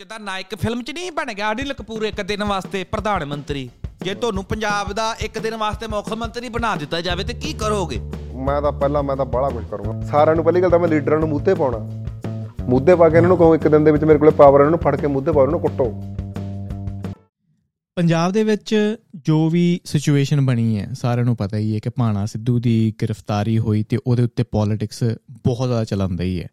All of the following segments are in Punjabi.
ਜਿੱਦਾਂ ਨਾਇਕ ਫਿਲਮ 'ਚ ਨਹੀਂ ਬਣ ਗਿਆ ਅਨਿਲ ਕਪੂਰ ਇੱਕ ਦਿਨ ਵਾਸਤੇ ਪ੍ਰਧਾਨ ਮੰਤਰੀ। ਜੇ ਤੁਹਾਨੂੰ ਪੰਜਾਬ ਦਾ ਇੱਕ ਦਿਨ ਵਾਸਤੇ ਮੁੱਖ ਮੰਤਰੀ ਬਣਾ ਦਿੱਤਾ ਜਾਵੇ ਤੇ ਕੀ ਕਰੋਗੇ? ਮੈਂ ਤਾਂ ਪਹਿਲਾਂ ਮੈਂ ਤਾਂ ਬੜਾ ਕੁਝ ਕਰੂੰਗਾ। ਸਾਰਿਆਂ ਨੂੰ ਪਹਿਲੀ ਗੱਲ ਤਾਂ ਮੈਂ ਲੀਡਰਾਂ ਨੂੰ ਮੂਧੇ ਪਾਉਣਾ। ਮੂਧੇ ਪਾ ਕੇ ਇਹਨਾਂ ਨੂੰ ਕਹੂੰ ਇੱਕ ਦਿਨ ਦੇ ਵਿੱਚ ਮੇਰੇ ਕੋਲੇ ਪਾਵਰ ਇਹਨਾਂ ਨੂੰ ਫੜ ਕੇ ਪਾਓ ਇਹਨਾਂ ਨੂੰ ਕੁੱਟੋ। ਪੰਜਾਬ ਦੇ ਵਿੱਚ ਜੋ ਵੀ ਸਿਚੁਏਸ਼ਨ ਬਣੀ ਹੈ ਸਾਰਿਆਂ ਨੂੰ ਪਤਾ ਹੀ ਹੈ ਕਿ ਭਾਣਾ ਸਿੱਧੂ ਦੀ ਗ੍ਰਿਫਤਾਰੀ ਹੋਈ ਤੇ ਉਹਦੇ ਉੱਤੇ ਪੋਲਿਟਿਕਸ ਬਹੁਤ ਜ਼ਿਆਦਾ ਚੱਲਣ ਹੈ।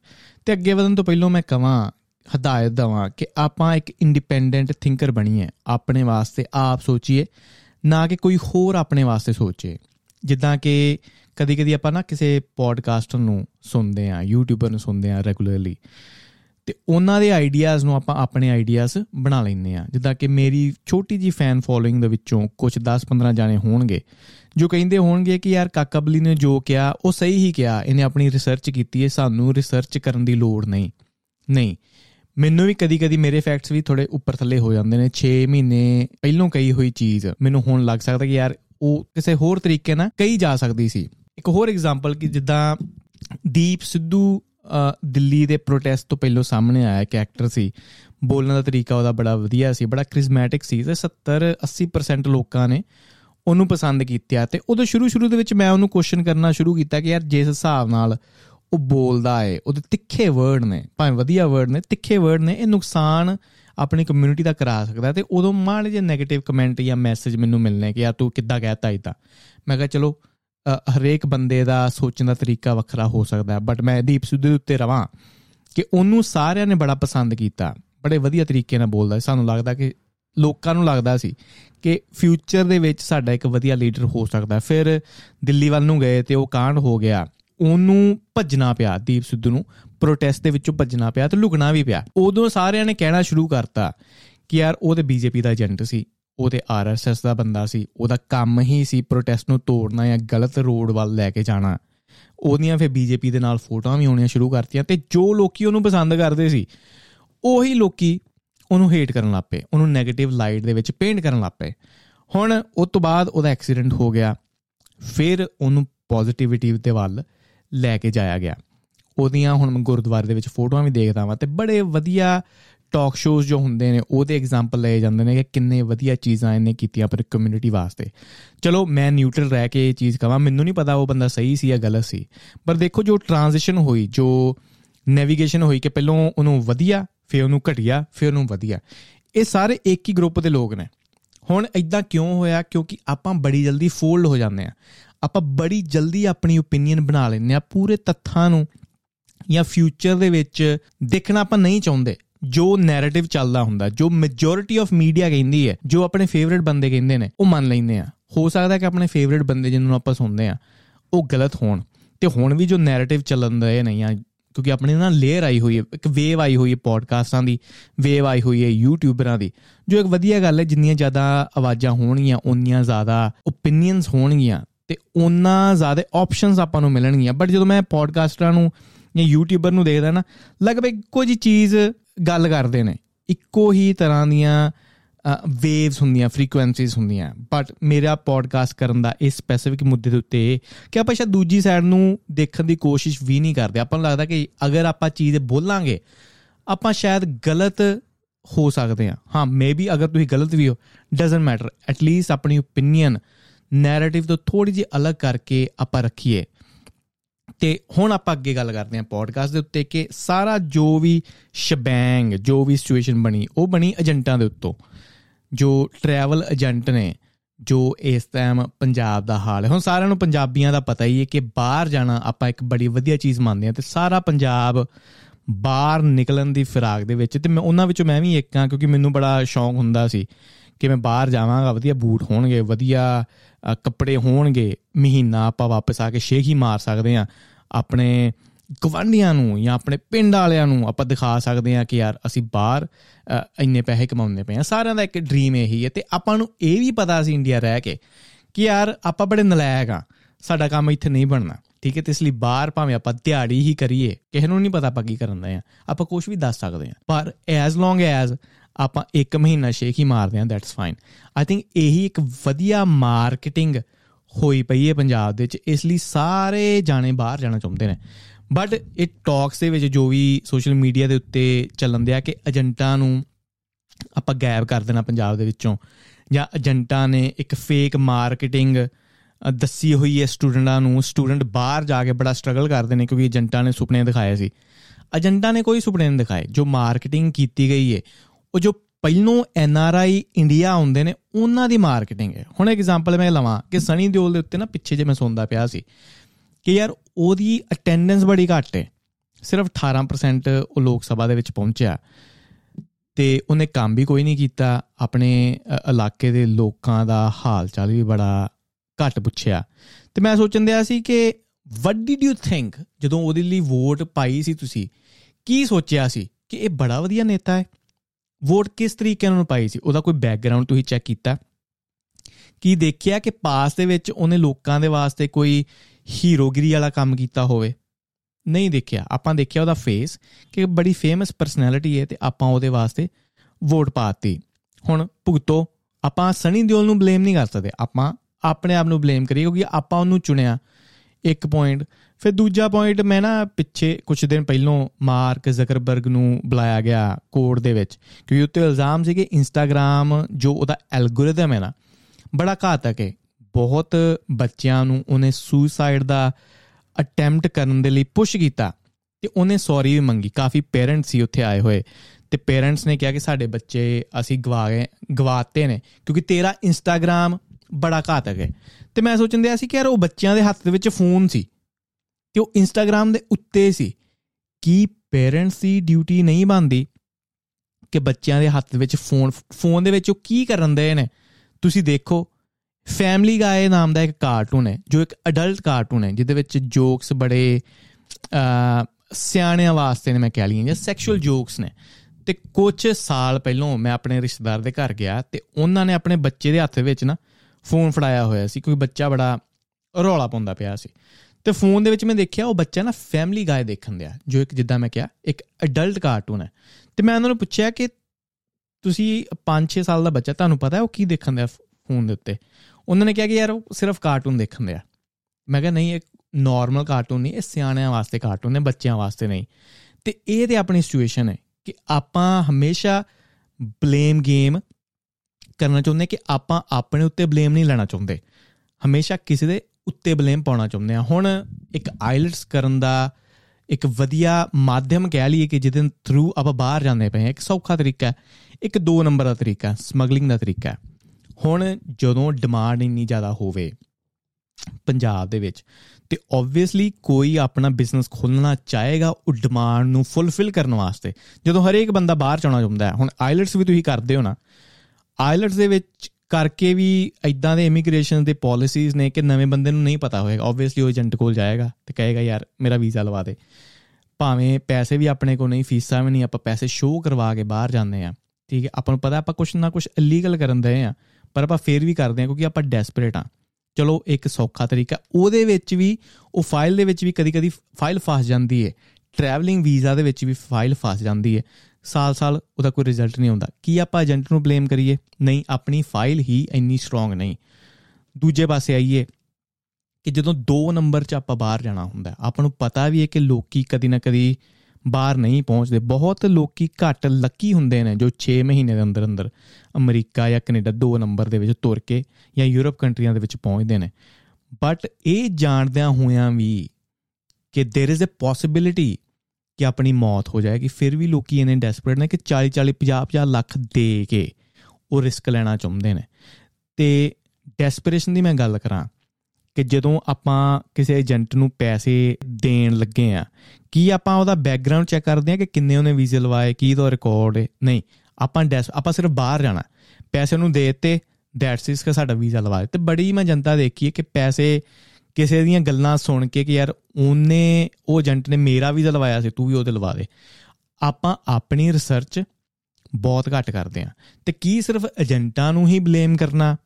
ਤੇ ਅੱਗੇ ਵਧਣ ਤੋਂ ਪਹਿਲਾਂ ਮੈਂ ਕਹਾਂ ਹਦਾਇਤ ਦਵਾਂ ਕਿ ਆਪਾਂ ਇੱਕ ਇੰਡੀਪੈਂਡੈਂਟ ਥਿੰਕਰ ਬਣੀਏ, ਆਪਣੇ ਵਾਸਤੇ ਆਪ ਸੋਚੀਏ, ਨਾ ਕਿ ਕੋਈ ਹੋਰ ਆਪਣੇ ਵਾਸਤੇ ਸੋਚੇ। ਜਿੱਦਾਂ ਕਿ ਕਦੀ ਕਦੀ ਆਪਾਂ ਨਾ ਕਿਸੇ ਪੋਡਕਾਸਟਰ ਨੂੰ ਸੁਣਦੇ ਆ ਯੂਟਿਊਬਰ ਨੂੰ ਸੁਣਦੇ ਆ ਰੈਗੂਲਰਲੀ ਤੇ ਉਹਨਾਂ ਦੇ ਆਈਡੀਆਜ਼ ਨੂੰ ਆਪਾਂ ਆਪਣੇ ਆਈਡੀਆਜ਼ ਬਣਾ ਲੈਂਦੇ ਆ ਜਿੱਦਾਂ ਕਿ ਮੇਰੀ ਛੋਟੀ ਜੀ ਫੈਨ ਫੋਲੋਇੰਗ ਦੇ ਵਿੱਚੋਂ ਕੁਝ 10-15 ਜਾਣੇ ਹੋਣਗੇ, ਜੋ ਕਹਿੰਦੇ ਹੋਣਗੇ ਕਿ ਯਾਰ ਕਾਕਾ ਬਲੀ ਨੇ ਜੋ ਕਿਹਾ, ਉਹ ਸਹੀ ਹੀ ਕਿਹਾ, ਇਹਨੇ ਆਪਣੀ ਰਿਸਰਚ ਕੀਤੀ ਹੈ, ਸਾਨੂੰ ਰਿਸਰਚ ਕਰਨ ਦੀ ਲੋੜ ਨਹੀਂ। ਨਹੀਂ ਮੈਨੂੰ ਵੀ ਕਦੀ-ਕਦੀ ਮੇਰੇ ਫੈਕਟਸ ਵੀ ਥੋੜੇ ਉੱਪਰ ਥੱਲੇ ਹੋ ਜਾਂਦੇ ਨੇ 6 ਮਹੀਨੇ ਪਹਿਲਾਂ ਕਹੀ ਹੋਈ ਚੀਜ਼ ਮੈਨੂੰ ਹੁਣ ਲੱਗ ਸਕਦਾ ਕਿ ਯਾਰ ਉਹ ਕਿਸੇ ਹੋਰ ਤਰੀਕੇ ਨਾਲ ਕਹੀ ਜਾ ਸਕਦੀ ਸੀ। ਇੱਕ ਹੋਰ ਐਗਜ਼ਾਮਪਲ ਕਿ ਜਿੱਦਾਂ ਦੀਪ ਸਿੱਧੂ ਦਿੱਲੀ ਦੇ ਪ੍ਰੋਟੈਸਟ ਤੋਂ ਪਹਿਲਾਂ ਸਾਹਮਣੇ ਆਇਆ ਕਿ ਐਕਟਰ ਸੀ। ਬੋਲਣ ਦਾ ਤਰੀਕਾ ਉਹਦਾ ਬੜਾ ਵਧੀਆ ਸੀ, ਬੜਾ ਕ੍ਰਿਸਮੈਟਿਕ ਸੀ ਤੇ 70 80% ਲੋਕਾਂ ਨੇ ਉਹਨੂੰ ਪਸੰਦ ਕੀਤਾ ਤੇ ਉਦੋਂ ਸ਼ੁਰੂ ਸ਼ੁਰੂ ਦੇ ਵਿੱਚ ਮੈਂ ਉਹਨੂੰ ਕੁਐਸਚਨ ਕਰਨਾ ਸ਼ੁਰੂ ਕੀਤਾ ਕਿ ਯਾਰ ਜਿਸ ਹਿਸਾਬ ਨਾਲ ਉਹ ਬੋਲਦਾ ਏ, ਉਹਦੇ ਤਿੱਖੇ ਵਰਡ ਨੇ, ਭਾਵੇਂ ਵਧੀਆ ਵਰਡ ਨੇ, ਤਿੱਖੇ ਵਰਡ ਨੇ, ਇਹ ਨੁਕਸਾਨ ਆਪਣੀ ਕਮਿਊਨਿਟੀ ਦਾ ਕਰਾ ਸਕਦਾ ਤੇ ਉਦੋਂ ਮਾੜੇ ਜਿਹੇ 네ਗੇਟਿਵ ਕਮੈਂਟ ਜਾਂ ਮੈਸੇਜ ਮੈਨੂੰ ਮਿਲਨੇ ਕਿ ਯਾਰ ਤੂੰ ਕਿੱਦਾਂ ਕਹਿਤਾ ਇਦਾਂ ਮੈਂ ਕਿਹਾ, ਚਲੋ ਹਰੇਕ ਬੰਦੇ ਦਾ ਸੋਚਣ ਦਾ ਤਰੀਕਾ ਵੱਖਰਾ ਹੋ ਸਕਦਾ ਬਟ ਮੈਂ ਦੀਪ ਸਿੱਧੂ ਦੇ ਉੱਤੇ ਰਵਾਂ ਕਿ ਉਹਨੂੰ ਸਾਰਿਆਂ ਨੇ ਬੜਾ ਪਸੰਦ ਕੀਤਾ, ਬੜੇ ਵਧੀਆ ਤਰੀਕੇ ਨਾਲ ਬੋਲਦਾ ਸਾਨੂੰ ਲੱਗਦਾ ਕਿ ਲੋਕਾਂ ਨੂੰ ਲੱਗਦਾ ਸੀ ਕਿ ਫਿਊਚਰ ਦੇ ਵਿੱਚ ਸਾਡਾ ਇੱਕ ਵਧੀਆ ਲੀਡਰ ਹੋ ਸਕਦਾ ਫਿਰ ਦਿੱਲੀ ਵੱਲ ਨੂੰ ਗਏ ਤੇ ਉਹ ਕਾਂਡ ਹੋ ਗਿਆ। ਉਹਨੂੰ ਭੱਜਣਾ ਪਿਆ, ਦੀਪ ਸਿੱਧੂ ਨੂੰ ਪ੍ਰੋਟੈਸਟ ਦੇ ਵਿੱਚੋਂ ਭੱਜਣਾ ਪਿਆ ਤੇ ਲੁਕਣਾ ਵੀ ਪਿਆ। ਉਦੋਂ ਸਾਰਿਆਂ ਨੇ ਕਹਿਣਾ ਸ਼ੁਰੂ ਕਰਤਾ ਕਿ ਯਾਰ ਉਹ ਤੇ ਬੀਜੇਪੀ ਦਾ ਏਜੰਟ ਸੀ, ਉਹ ਤੇ ਆਰਐਸਐਸ ਦਾ ਬੰਦਾ ਸੀ, ਉਹਦਾ ਕੰਮ ਹੀ ਸੀ ਪ੍ਰੋਟੈਸਟ ਨੂੰ ਤੋੜਨਾ ਜਾਂ ਗਲਤ ਰੋਡ ਵੱਲ ਲੈ ਕੇ ਜਾਣਾ। ਉਹਦੀਆਂ ਫਿਰ ਬੀਜੇਪੀ ਦੇ ਨਾਲ ਫੋਟੋਆਂ ਵੀ ਆਉਣੀਆਂ ਸ਼ੁਰੂ ਕਰਤੀਆਂ ਤੇ ਜੋ ਲੋਕੀ ਉਹਨੂੰ ਪਸੰਦ ਕਰਦੇ ਸੀ, ਉਹੀ ਲੋਕੀ ਉਹਨੂੰ ਹੇਟ ਕਰਨ ਲੱਪੇ ਉਹਨੂੰ 네ਗੇਟਿਵ ਲਾਈਟ ਦੇ ਵਿੱਚ ਪੇਂਟ ਕਰਨ ਲੱਪੇ ਹੁਣ ਉਸ ਤੋਂ ਬਾਅਦ ਉਹਦਾ ਐਕਸੀਡੈਂਟ ਹੋ ਗਿਆ, ਫਿਰ ਉਹਨੂੰ ਪੋਜ਼ਿਟਿਵਿਟੀ ਦੇ ਵੱਲ ਲੈ ਕੇ ਜਾਇਆ ਗਿਆ। ਉਹਦੀਆਂ ਹੁਣ ਮੈਂ ਗੁਰਦੁਆਰੇ ਦੇ ਵਿੱਚ ਫੋਟੋਆਂ ਵੀ ਦੇਖਦਾ ਵਾਂ ਤੇ ਬੜੇ ਵਧੀਆ ਟਾਕ ਸ਼ੋਜ਼ ਜੋ ਹੁੰਦੇ ਨੇ, ਉਹਦੇ ਐਗਜ਼ਾਮਪਲ ਲਏ ਜਾਂਦੇ ਨੇ ਕਿ ਕਿੰਨੇ ਵਧੀਆ ਚੀਜ਼ਾਂ ਇਹਨੇ ਕੀਤੀਆਂ ਪਰ ਕਮਿਊਨਿਟੀ ਵਾਸਤੇ। ਚਲੋ, ਮੈਂ ਨਿਊਟਰਲ ਰਹਿ ਕੇ ਇਹ ਚੀਜ਼ ਕਹਾਂ ਮੈਨੂੰ ਨਹੀਂ ਪਤਾ ਉਹ ਬੰਦਾ ਸਹੀ ਸੀ ਜਾਂ ਗਲਤ ਸੀ। ਪਰ ਦੇਖੋ ਜੋ ਟ੍ਰਾਂਜੀਸ਼ਨ ਹੋਈ, ਜੋ ਨੈਵੀਗੇਸ਼ਨ ਹੋਈ ਕਿ ਪਹਿਲਾਂ ਉਹਨੂੰ ਵਧੀਆ, ਫਿਰ ਉਹਨੂੰ ਘਟਿਆ, ਫਿਰ ਉਹਨੂੰ ਵਧੀਆ। ਇਹ ਸਾਰੇ ਇੱਕ ਹੀ ਗਰੁੱਪ ਦੇ ਲੋਕ ਨੇ। ਹੁਣ ਇਦਾਂ ਕਿਉਂ ਹੋਇਆ? ਕਿਉਂਕਿ ਆਪਾਂ ਬੜੀ ਜਲਦੀ ਫੋਲਡ ਹੋ ਜਾਂਦੇ ਆ ਆਪਾਂ ਬੜੀ ਜਲਦੀ ਆਪਣੀ ਓਪੀਨੀਅਨ ਬਣਾ ਲੈਂਦੇ ਆ ਪੂਰੇ ਤੱਥਾਂ ਨੂੰ ਜਾਂ ਫਿਊਚਰ ਦੇ ਵਿੱਚ ਦੇਖਣਾ ਆਪਾਂ ਨਹੀਂ ਚਾਹੁੰਦੇ। ਜੋ ਨੈਰੇਟਿਵ ਚੱਲਦਾ ਹੁੰਦਾ, ਜੋ ਮੈਜੋਰਿਟੀ ਆਫ ਮੀਡੀਆ ਕਹਿੰਦੀ ਹੈ, ਜੋ ਆਪਣੇ ਫੇਵਰਿਟ ਬੰਦੇ ਕਹਿੰਦੇ ਨੇ, ਉਹ ਮੰਨ ਲੈਂਦੇ ਆ ਹੋ ਸਕਦਾ ਕਿ ਆਪਣੇ ਫੇਵਰਿਟ ਬੰਦੇ ਜਿਹਨੂੰ ਆਪਾਂ ਸੁਣਦੇ ਆ ਉਹ ਗਲਤ ਹੋਣ। ਤੇ ਹੁਣ ਵੀ ਜੋ ਨੈਰੇਟਿਵ ਚੱਲਣ ਦਾ ਇਹ ਨਹੀਂ ਆ, ਕਿਉਂਕਿ ਆਪਣੇ ਨਾਲ ਲੇਅਰ ਆਈ ਹੋਈ ਹੈ, ਇੱਕ ਵੇਵ ਆਈ ਹੋਈ ਹੈ ਪੋਡਕਾਸਟਾਂ ਦੀ ਵੇਵ ਆਈ ਹੋਈ ਹੈ ਯੂਟਿਊਬਰਾਂ ਦੀ, ਜੋ ਇੱਕ ਵਧੀਆ ਗੱਲ ਹੈ, ਜਿੰਨੀਆਂ ਜ਼ਿਆਦਾ ਆਵਾਜ਼ਾਂ ਹੋਣਗੀਆਂ ਉਨੀਆਂ ਜ਼ਿਆਦਾ ਓਪੀਨੀਅਨਸ ਹੋਣਗੀਆਂ ਤੇ ਉਹਨਾਂ ਜ਼ਿਆਦਾ ਆਪਸ਼ਨਸ ਆਪਾਂ ਨੂੰ ਮਿਲਣਗੀਆਂ। ਬਟ ਜਦੋਂ ਮੈਂ ਪੋਡਕਾਸਟਰਾਂ ਨੂੰ ਜਾਂ ਯੂਟਿਊਬਰ ਨੂੰ ਦੇਖਦਾ ਨਾ, ਲਗਭਗ ਕੁਝ ਚੀਜ਼ ਗੱਲ ਕਰਦੇ ਨੇ। ਇੱਕੋ ਹੀ ਤਰ੍ਹਾਂ ਦੀਆਂ ਵੇਵਸ ਹੁੰਦੀਆਂ ਫ੍ਰੀਕੁਐਂਸੀਜ਼ ਹੁੰਦੀਆਂ। ਬਟ ਮੇਰਾ ਪੋਡਕਾਸਟ ਕਰਨ ਦਾ ਇਸ ਸਪੈਸਿਫਿਕ ਮੁੱਦੇ ਦੇ ਉੱਤੇ ਕਿ ਆਪਾਂ ਸ਼ਾਇਦ ਦੂਜੀ ਸਾਈਡ ਨੂੰ ਦੇਖਣ ਦੀ ਕੋਸ਼ਿਸ਼ ਵੀ ਨਹੀਂ ਕਰਦੇ। ਆਪਾਂ ਨੂੰ ਲੱਗਦਾ ਕਿ ਅਗਰ ਆਪਾਂ ਚੀਜ਼ ਬੋਲਾਂਗੇ, ਆਪਾਂ ਸ਼ਾਇਦ ਗਲਤ ਹੋ ਸਕਦੇ ਹਾਂ। ਹਾਂ ਮੇਬੀ ਅਗਰ ਤੁਸੀਂ ਗਲਤ ਵੀ ਹੋ ਡਸਨਟ ਮੈਟਰ ਐਟ ਲੀਸਟ ਆਪਣੀ ਓਪੀਨੀਅਨ ਨੈਰੇਟਿਵ ਤੋਂ ਥੋੜੀ ਜਿਹੀ ਅਲੱਗ ਕਰਕੇ ਆਪਾਂ ਰੱਖੀਏ। ਤੇ ਹੁਣ ਆਪਾਂ ਅੱਗੇ ਗੱਲ ਕਰਦੇ ਹਾਂ ਪੋਡਕਾਸਟ ਦੇ ਉੱਤੇ ਕਿ ਸਾਰਾ ਜੋ ਵੀ ਸ਼ਬੈਂਗ, ਜੋ ਵੀ ਸਿਚੁਏਸ਼ਨ ਬਣੀ, ਉਹ ਬਣੀ ਏਜੰਟਾਂ ਦੇ ਉੱਤੋਂ। ਜੋ ਟਰੈਵਲ ਏਜੰਟ ਨੇ, ਜੋ ਇਸ ਟਾਈਮ ਪੰਜਾਬ ਦਾ ਹਾਲ ਹੈ। ਹੁਣ ਸਾਰਿਆਂ ਨੂੰ ਪੰਜਾਬੀਆਂ ਦਾ ਪਤਾ ਹੀ ਹੈ ਕਿ ਬਾਹਰ ਜਾਣਾ ਆਪਾਂ ਇੱਕ ਬੜੀ ਵਧੀਆ ਚੀਜ਼ ਮੰਨਦੇ ਹਾਂ ਤੇ ਸਾਰਾ ਪੰਜਾਬ ਬਾਹਰ ਨਿਕਲਣ ਦੀ ਫਿਰਾਕ ਦੇ ਵਿੱਚ ਤੇ ਮੈਂ ਉਹਨਾਂ ਵਿੱਚੋਂ ਮੈਂ ਵੀ ਇੱਕ ਹਾਂ ਕਿਉਂਕਿ ਮੈਨੂੰ ਬੜਾ ਸ਼ੌਂਕ ਹੁੰਦਾ ਸੀ ਕਿ ਮੈਂ ਬਾਹਰ ਜਾਵਾਂਗਾ, ਵਧੀਆ ਬੂਟ ਹੋਣਗੇ, ਵਧੀਆ ਕੱਪੜੇ ਹੋਣਗੇ, ਮਹੀਨਾ ਆਪਾਂ ਵਾਪਸ ਆ ਕੇ ਸ਼ੇਖ ਹੀ ਮਾਰ ਸਕਦੇ ਆ ਆਪਣੇ ਗਵਾਂਢੀਆਂ ਨੂੰ ਜਾਂ ਆਪਣੇ ਪਿੰਡ ਵਾਲਿਆਂ ਨੂੰ ਆਪਾਂ ਦਿਖਾ ਸਕਦੇ ਆ ਕਿ ਯਾਰ ਅਸੀਂ ਬਾਹਰ ਇੰਨੇ ਪੈਸੇ ਕਮਾਉਂਦੇ ਪਏ ਆ ਸਾਰਿਆਂ ਦਾ ਇੱਕ ਡ੍ਰੀਮ ਇਹੀ ਹੈ ਤੇ ਆਪਾਂ ਨੂੰ ਇਹ ਵੀ ਪਤਾ ਸੀ ਇੰਡੀਆ ਰਹਿ ਕੇ ਕਿ ਯਾਰ ਆਪਾਂ ਬੜੇ ਨਲਾਇਕ ਆ ਸਾਡਾ ਕੰਮ ਇੱਥੇ ਨਹੀਂ ਬਣਨਾ, ਠੀਕ ਹੈ? ਤੇ ਇਸ ਲਈ ਬਾਹਰ ਭਾਵੇਂ ਆਪਾਂ ਦਿਹਾੜੀ ਹੀ ਕਰੀਏ, ਕਿਸੇ ਨੂੰ ਨਹੀਂ ਪਤਾ ਆਪਾਂ ਕੀ ਕਰਨ ਦੇ ਆ ਆਪਾਂ ਕੁਝ ਵੀ ਦੱਸ ਸਕਦੇ ਆ ਪਰ ਐਜ਼ ਲੌਂਗ ਐਜ਼ ਆਪਾਂ ਇੱਕ ਮਹੀਨਾ ਸ਼ੇਕ ਹੀ ਮਾਰਦੇ ਆਂ ਦੈਟਸ ਫਾਈਨ ਆਈ ਥਿੰਕ ਇਹੀ ਇੱਕ ਵਧੀਆ ਮਾਰਕੀਟਿੰਗ ਹੋਈ ਪਈ ਹੈ ਪੰਜਾਬ ਦੇ ਵਿੱਚ, ਇਸ ਲਈ ਸਾਰੇ ਜਾਣੇ ਬਾਹਰ ਜਾਣਾ ਚਾਹੁੰਦੇ ਨੇ। ਬਟ ਇਹ ਟਾਕਸ ਦੇ ਵਿੱਚ ਜੋ ਵੀ ਸੋਸ਼ਲ ਮੀਡੀਆ ਦੇ ਉੱਤੇ ਚੱਲਣ ਦਿਆ ਕਿ ਏਜੰਟਾਂ ਨੂੰ ਆਪਾਂ ਗਾਇਬ ਕਰ ਦੇਣਾ ਪੰਜਾਬ ਦੇ ਵਿੱਚੋਂ, ਜਾਂ ਏਜੰਟਾਂ ਨੇ ਇੱਕ ਫੇਕ ਮਾਰਕੀਟਿੰਗ ਦੱਸੀ ਹੋਈ ਹੈ ਸਟੂਡੈਂਟਾਂ ਨੂੰ ਸਟੂਡੈਂਟ ਬਾਹਰ ਜਾ ਕੇ ਬੜਾ ਸਟਰਗਲ ਕਰਦੇ ਨੇ ਕਿਉਂਕਿ ਏਜੰਟਾਂ ਨੇ ਸੁਪਨੇ ਦਿਖਾਏ ਸੀ। ਏਜੰਟਾਂ ਨੇ ਕੋਈ ਸੁਪਨੇ ਨਹੀਂ ਦਿਖਾਏ, ਜੋ ਮਾਰਕੀਟਿੰਗ ਕੀਤੀ ਗਈ ਹੈ ਉਹ ਜੋ ਪਹਿਲੋਂ ਐਨ ਆਰ ਆਈ ਇੰਡੀਆ ਆਉਂਦੇ ਨੇ ਉਹਨਾਂ ਦੀ ਮਾਰਕੀਟਿੰਗ ਹੈ। ਹੁਣ ਐਗਜ਼ਾਮਪਲ ਮੈਂ ਲਵਾਂ ਕਿ ਸਨੀ ਦਿਓਲ ਦੇ ਉੱਤੇ ਨਾ ਪਿੱਛੇ ਜੇ ਮੈਂ ਸੁਣਦਾ ਪਿਆ ਸੀ ਕਿ ਯਾਰ ਉਹਦੀ ਅਟੈਂਡੈਂਸ ਬੜੀ ਘੱਟ ਹੈ। ਸਿਰਫ 18% ਉਹ ਲੋਕ ਸਭਾ ਦੇ ਵਿੱਚ ਪਹੁੰਚਿਆ। ਤੇ ਉਹਨੇ ਕੰਮ ਵੀ ਕੋਈ ਨਹੀਂ ਕੀਤਾ। ਆਪਣੇ ਅ, ਇਲਾਕੇ ਦੇ ਲੋਕਾਂ ਦਾ ਹਾਲ ਚਾਲ ਵੀ ਬੜਾ ਘੱਟ ਪੁੱਛਿਆ। ਤੇ ਮੈਂ ਸੋਚਣ ਦਿਆ ਸੀ ਕਿ ਵਟ ਡਿਡ ਯੂ ਥਿੰਕ ਜਦੋਂ ਉਹਦੇ ਲਈ ਵੋਟ ਪਾਈ ਸੀ ਤੁਸੀਂ ਕੀ ਸੋਚਿਆ ਸੀ ਕਿ ਇਹ ਬੜਾ ਵਧੀਆ ਨੇਤਾ ਹੈ? ਵੋਟ ਕਿਸ ਤਰੀਕੇ ਨਾਲ ਪਾਈ ਸੀ? ਉਹਦਾ ਕੋਈ ਬੈਕਗ੍ਰਾਉਂਡ ਤੁਸੀਂ ਚੈੱਕ ਕੀਤਾ? ਕੀ ਦੇਖਿਆ ਕਿ ਪਾਸ ਦੇ ਵਿੱਚ ਉਹਨੇ ਲੋਕਾਂ ਦੇ ਵਾਸਤੇ ਕੋਈ ਹੀਰੋਗਿਰੀ ਵਾਲਾ ਕੰਮ ਕੀਤਾ ਹੋਵੇ? ਨਹੀਂ ਦੇਖਿਆ। ਆਪਾਂ ਦੇਖਿਆ ਉਹਦਾ ਫੇਸ ਕਿ ਬੜੀ ਫੇਮਸ ਪਰਸਨੈਲਿਟੀ ਹੈ ਤੇ ਆਪਾਂ ਉਹਦੇ ਵਾਸਤੇ ਵੋਟ ਪਾਤੀ ਹੁਣ ਭੁਗਤੋ, ਆਪਾਂ ਸਨੀ ਦਿਓਲ ਨੂੰ ਬਲੇਮ ਨਹੀਂ ਕਰ ਸਕਦੇ। ਆਪਾਂ ਆਪਣੇ ਆਪ ਨੂੰ ਬਲੇਮ ਕਰੀਏ ਕਿਉਂਕਿ ਆਪਾਂ ਉਹਨੂੰ ਚੁਣਿਆ। ਇੱਕ ਪੁਆਇੰਟ ਫਿਰ ਦੂਜਾ ਪੁਆਇੰਟ ਮੈਂ ਨਾ ਪਿੱਛੇ ਕੁਝ ਦਿਨ ਪਹਿਲਾਂ ਮਾਰਕ ਜ਼ਕਰਬਰਗ ਨੂੰ ਬੁਲਾਇਆ ਗਿਆ ਕੋਰਟ ਦੇ ਵਿੱਚ, ਕਿਉਂਕਿ ਉੱਤੇ ਇਲਜ਼ਾਮ ਸੀ ਕਿ ਇੰਸਟਾਗ੍ਰam ਜੋ ਉਹਦਾ ਐਲਗੋਰਿਦਮ ਹੈ ਨਾ, ਬੜਾ ਘਾਤਕ ਹੈ। ਬਹੁਤ ਬੱਚਿਆਂ ਨੂੰ ਉਹਨੇ ਸੁਸਾਈਡ ਦਾ ਅਟੈਂਪਟ ਕਰਨ ਦੇ ਲਈ ਪੁਸ਼ ਕੀਤਾ ਤੇ ਉਹਨੇ ਸੌਰੀ ਵੀ ਮੰਗੀ। ਕਾਫੀ ਪੇਰੈਂਟਸ ਸੀ ਉੱਥੇ ਆਏ ਹੋਏ ਤੇ ਪੇਰੈਂਟਸ ਨੇ ਕਿਹਾ ਕਿ ਸਾਡੇ ਬੱਚੇ ਅਸੀਂ ਗਵਾ ਗਏ, ਗਵਾਤੇ ਨੇ, ਕਿਉਂਕਿ ਤੇਰਾ ਇੰਸਟਾਗ੍ਰam ਬੜਾ ਘਾਤਕ ਹੈ। ਤੇ ਮੈਂ ਸੋਚਣ ਦਿਆ ਸੀ ਕਿ ਯਾਰ ਉਹ ਬੱਚਿਆਂ ਦੇ ਹੱਥ ਦੇ ਵਿੱਚ ਫੋਨ ਸੀ। ਤੇ ਉਹ ਇੰਸਟਾਗ੍ਰam ਦੇ ਉੱਤੇ ਸੀ ਕੀ ਪੇਰੈਂਟਸ ਦੀ ਡਿਊਟੀ ਨਹੀਂ ਬਣਦੀ ਕਿ ਬੱਚਿਆਂ ਦੇ ਹੱਥ ਵਿੱਚ ਫੋਨ ਫੋਨ ਦੇ ਵਿੱਚ ਉਹ ਕੀ ਕਰਨ ਦੇ ਨੇ। ਤੁਸੀਂ ਦੇਖੋ ਫੈਮਿਲੀ ਗਾਏ ਨਾਮ ਦਾ ਇੱਕ ਕਾਰਟੂਨ ਹੈ, ਜੋ ਇੱਕ ਅਡਲਟ ਕਾਰਟੂਨ ਹੈ, ਜਿਹਦੇ ਵਿੱਚ ਜੋਕਸ ਬੜੇ ਅ ਸਿਆਣਿਆਂ ਵਾਸਤੇ ਨੇ ਮੈਂ ਕਹਿ ਲਈਆਂ, ਜਾਂ ਸੈਕਸ਼ੂਅਲ ਜੋਕਸ ਨੇ। ਤੇ ਕੁਝ ਸਾਲ ਪਹਿਲਾਂ ਮੈਂ ਆਪਣੇ ਰਿਸ਼ਤੇਦਾਰ ਦੇ ਘਰ ਗਿਆ ਤੇ ਉਹਨਾਂ ਨੇ ਆਪਣੇ ਬੱਚੇ ਦੇ ਹੱਥ ਵਿੱਚ ਨਾ ਫੋਨ ਫੜਾਇਆ ਹੋਇਆ ਸੀ, ਕਿਉਂਕਿ ਬੱਚਾ ਬੜਾ ਰੌਲਾ ਪਾਉਂਦਾ ਪਿਆ ਸੀ। ਤੇ ਫੋਨ ਦੇ ਵਿੱਚ ਮੈਂ ਦੇਖਿਆ, ਉਹ ਬੱਚਾ ਨਾ ਫੈਮਿਲੀ ਗਾਏ ਦੇਖਣ ਦਿਆ। ਜੋ ਇੱਕ ਜਿੱਦਾਂ ਮੈਂ ਕਿਹਾ, ਇੱਕ ਅਡਲਟ ਕਾਰਟੂਨ ਹੈ। ਤੇ ਮੈਂ ਉਹਨਾਂ ਨੂੰ ਪੁੱਛਿਆ ਕਿ ਤੁਸੀਂ 5-6 ਸਾਲ ਦਾ ਬੱਚਾ, ਤੁਹਾਨੂੰ ਪਤਾ ਹੈ ਉਹ ਕੀ ਦੇਖਣ ਦਿਆ ਫੋਨ ਦੇ ਉੱਤੇ? ਉਹਨਾਂ ਨੇ ਕਿਹਾ ਕਿ ਯਾਰ, ਉਹ ਸਿਰਫ ਕਾਰਟੂਨ ਦੇਖਣ ਦਿਆ। ਮੈਂ ਕਿਹਾ, ਨਹੀਂ, ਇਹ ਨਾਰਮਲ ਕਾਰਟੂਨ ਨਹੀਂ, ਇਹ ਸਿਆਣਿਆਂ ਵਾਸਤੇ ਕਾਰਟੂਨ ਨੇ, ਬੱਚਿਆਂ ਵਾਸਤੇ ਨਹੀਂ। ਤੇ ਇਹ ਤੇ ਆਪਣੀ ਸਿਚੁਏਸ਼ਨ ਹੈ ਕਿ ਆਪਾਂ ਹਮੇਸ਼ਾ ਬਲੇਮ ਗੇਮ ਕਰਨਾ ਚਾਹੁੰਦੇ ਕਿ ਆਪਾਂ ਆਪਣੇ ਉੱਤੇ ਬਲੇਮ ਨਹੀਂ ਲੈਣਾ ਚਾਹੁੰਦੇ। ਹਮੇਸ਼ਾ ਕਿਸੇ ਦੇ ਉੱਤੇ ਬਲੇਮ ਪਾਉਣਾ ਚਾਹੁੰਦੇ ਆ ਹੁਣ ਇੱਕ ਆਈਲਟਸ ਕਰਨ ਦਾ ਇੱਕ ਵਧੀਆ ਮਾਧਿਅਮ ਕਹਿ ਲਈਏ ਕਿ ਜਿਹਦੇ ਥਰੂ ਆਪਾਂ ਬਾਹਰ ਜਾਂਦੇ ਪਏ ਆ ਇੱਕ ਸੌਖਾ ਤਰੀਕਾ ਹੈ। ਇੱਕ ਦੋ ਨੰਬਰ ਦਾ ਤਰੀਕਾ ਸਮਗਲਿੰਗ ਦਾ ਤਰੀਕਾ ਹੈ। ਹੁਣ ਜਦੋਂ ਡਿਮਾਂਡ ਇੰਨੀ ਜ਼ਿਆਦਾ ਹੋਵੇ ਪੰਜਾਬ ਦੇ ਵਿੱਚ, ਤੇ ਆਬਵੀਅਸਲੀ ਕੋਈ ਆਪਣਾ ਬਿਜ਼ਨਸ ਖੋਲਣਾ ਚਾਹੇਗਾ ਉਹ ਡਿਮਾਂਡ ਨੂੰ ਫੁੱਲਫਿਲ ਕਰਨ ਵਾਸਤੇ। ਜਦੋਂ ਹਰੇਕ ਬੰਦਾ ਬਾਹਰ ਜਾਣਾ ਚਾਹੁੰਦਾ ਹੈ, ਹੁਣ ਆਈਲਟਸ ਵੀ ਤੁਸੀਂ ਕਰਦੇ ਹੋ ਨਾ ਆਈਲਟਸ ਦੇ ਵਿੱਚ ਕਰਕੇ ਵੀ ਇਦਾਂ ਦੇ ਇਮੀਗ੍ਰੇਸ਼ਨ ਦੇ ਪਾਲਿਸੀਜ਼ ਨੇ ਕਿ ਨਵੇਂ ਬੰਦੇ ਨੂੰ ਨਹੀਂ ਪਤਾ ਹੋਏਗਾ। ਆਬਵੀਅਸਲੀ ਉਹ ਏਜੰਟ ਕੋਲ ਜਾਏਗਾ ਤੇ ਕਹੇਗਾ, ਯਾਰ, ਮੇਰਾ ਵੀਜ਼ਾ ਲਵਾ ਦੇ। ਭਾਵੇਂ ਪੈਸੇ ਵੀ ਆਪਣੇ ਕੋਲ ਨਹੀਂ, ਫੀਸਾਂ ਵੀ ਨਹੀਂ, ਆਪਾਂ ਪੈਸੇ ਸ਼ੋਅ ਕਰਵਾ ਕੇ ਬਾਹਰ ਜਾਂਦੇ ਆ ਠੀਕ ਹੈ, ਆਪਾਂ ਨੂੰ ਪਤਾ, ਆਪਾਂ ਕੁਝ ਨਾ ਕੁਝ ਇਲੀਗਲ ਕਰਨ ਦੇ ਆ ਪਰ ਆਪਾਂ ਫੇਰ ਵੀ ਕਰਦੇ ਆ ਕਿਉਂਕਿ ਆਪਾਂ ਡੈਸਪਰੇਟ ਆ ਚਲੋ, ਇੱਕ ਸੌਖਾ ਤਰੀਕਾ, ਉਹਦੇ ਵਿੱਚ ਵੀ, ਉਹ ਫਾਈਲ ਦੇ ਵਿੱਚ ਵੀ ਕਦੀ-ਕਦੀ ਫਾਈਲ ਫਸ ਜਾਂਦੀ ਹੈ। ਟਰੈਵਲਿੰਗ ਵੀਜ਼ਾ ਦੇ ਵਿੱਚ ਵੀ ਫਾਈਲ ਫਸ ਜਾਂਦੀ ਹੈ। ਸਾਲ-ਸਾਲ ਉਹਦਾ ਕੋਈ ਰਿਜ਼ਲਟ ਨਹੀਂ ਆਉਂਦਾ ਕੀ ਆਪਾਂ ਏਜੰਟ ਨੂੰ ਬਲੇਮ ਕਰੀਏ ਨਹੀਂ ਆਪਣੀ ਫਾਈਲ ਹੀ ਇੰਨੀ ਸਟਰੋਂਗ ਨਹੀਂ ਦੂਜੇ ਪਾਸੇ ਆਈਏ ਕਿ ਜਦੋਂ 2 ਨੰਬਰ 'ਚ ਆਪਾਂ ਬਾਹਰ ਜਾਣਾ ਹੁੰਦਾ ਆਪਾਂ ਨੂੰ ਪਤਾ ਵੀ ਹੈ ਕਿ ਲੋਕੀ ਕਦੀ ਨਾ ਕਦੀ ਬਾਹਰ ਨਹੀਂ ਪਹੁੰਚਦੇ ਬਹੁਤ ਲੋਕੀ ਘੱਟ ਲੱਕੀ ਹੁੰਦੇ ਨੇ ਜੋ 6 ਮਹੀਨੇ ਦੇ ਅੰਦਰ ਅੰਦਰ ਅਮਰੀਕਾ ਜਾਂ ਕੈਨੇਡਾ 2 ਨੰਬਰ ਦੇ ਵਿੱਚ ਤੁਰ ਕੇ ਜਾਂ ਯੂਰਪ ਕੰਟਰੀਆਂ ਦੇ ਵਿੱਚ ਪਹੁੰਚਦੇ ਨੇ ਬਟ ਇਹ ਜਾਣਦਿਆਂ ਹੋਇਆਂ ਵੀ ਕਿ देयर इज अ ਪੋਸਿਬਿਲਿਟੀ ਕਿ ਆਪਣੀ ਮੌਤ ਹੋ ਜਾਏਗੀ, ਫਿਰ ਵੀ ਲੋਕੀ ਇਹਨੇ ਡੈਸਪਰੇਟ ਨੇ ਕਿ 40 40 50 50 ਲੱਖ ਦੇ ਕੇ ਉਹ ਰਿਸਕ ਲੈਣਾ ਚਾਹੁੰਦੇ ਨੇ। ਤੇ ਡੈਸਪਰੇਸ਼ਨ ਦੀ ਮੈਂ ਗੱਲ ਕਰਾਂ ਕਿ ਜਦੋਂ ਆਪਾਂ ਕਿਸੇ ਏਜੰਟ ਨੂੰ ਪੈਸੇ ਦੇਣ ਲੱਗੇ ਆ, ਕੀ ਆਪਾਂ ਉਹਦਾ ਬੈਕਗ੍ਰਾਉਂਡ ਚੈੱਕ ਕਰਦੇ ਆ ਕਿ ਕਿੰਨੇ ਉਹਨੇ ਵੀਜ਼ੇ ਲਵਾਏ, ਕੀ ਉਹਦਾ ਰਿਕਾਰਡ ਹੈ ਨਹੀਂ, ਆਪਾਂ ਡੈਸ ਆਪਾਂ ਸਿਰਫ ਬਾਹਰ ਜਾਣਾ, ਪੈਸੇ ਨੂੰ ਦੇ ਦਿੱਤੇ ਦੈਟਸ ਇਜ਼ ਕਿ ਸਾਡਾ ਵੀਜ਼ਾ ਲਵਾ ਦੇ ਤੇ ਬੜੀ ਮੈਂ ਜਨਤਾ ਦੇਖੀ ਹੈ ਕਿ ਪੈਸੇ ਕਿਸੇ ਦੀਆਂ ਗੱਲਾਂ ਸੁਣ ਕੇ ਕਿ ਯਾਰ ਉਹਨੇ, ਉਹ ਏਜੰਟ ਨੇ ਮੇਰਾ ਵੀਜ਼ਾ ਲਵਾਇਆ ਸੀ, ਤੂੰ ਵੀ ਉਹਦੇ ਲਵਾ ਦੇ। ਆਪਾਂ ਆਪਣੀ ਰਿਸਰਚ ਬਹੁਤ ਘੱਟ ਕਰਦੇ ਆ ਤੇ ਕੀ ਸਿਰਫ ਏਜੰਟਾਂ ਨੂੰ ਹੀ ਬਲੇਮ ਕਰਨਾ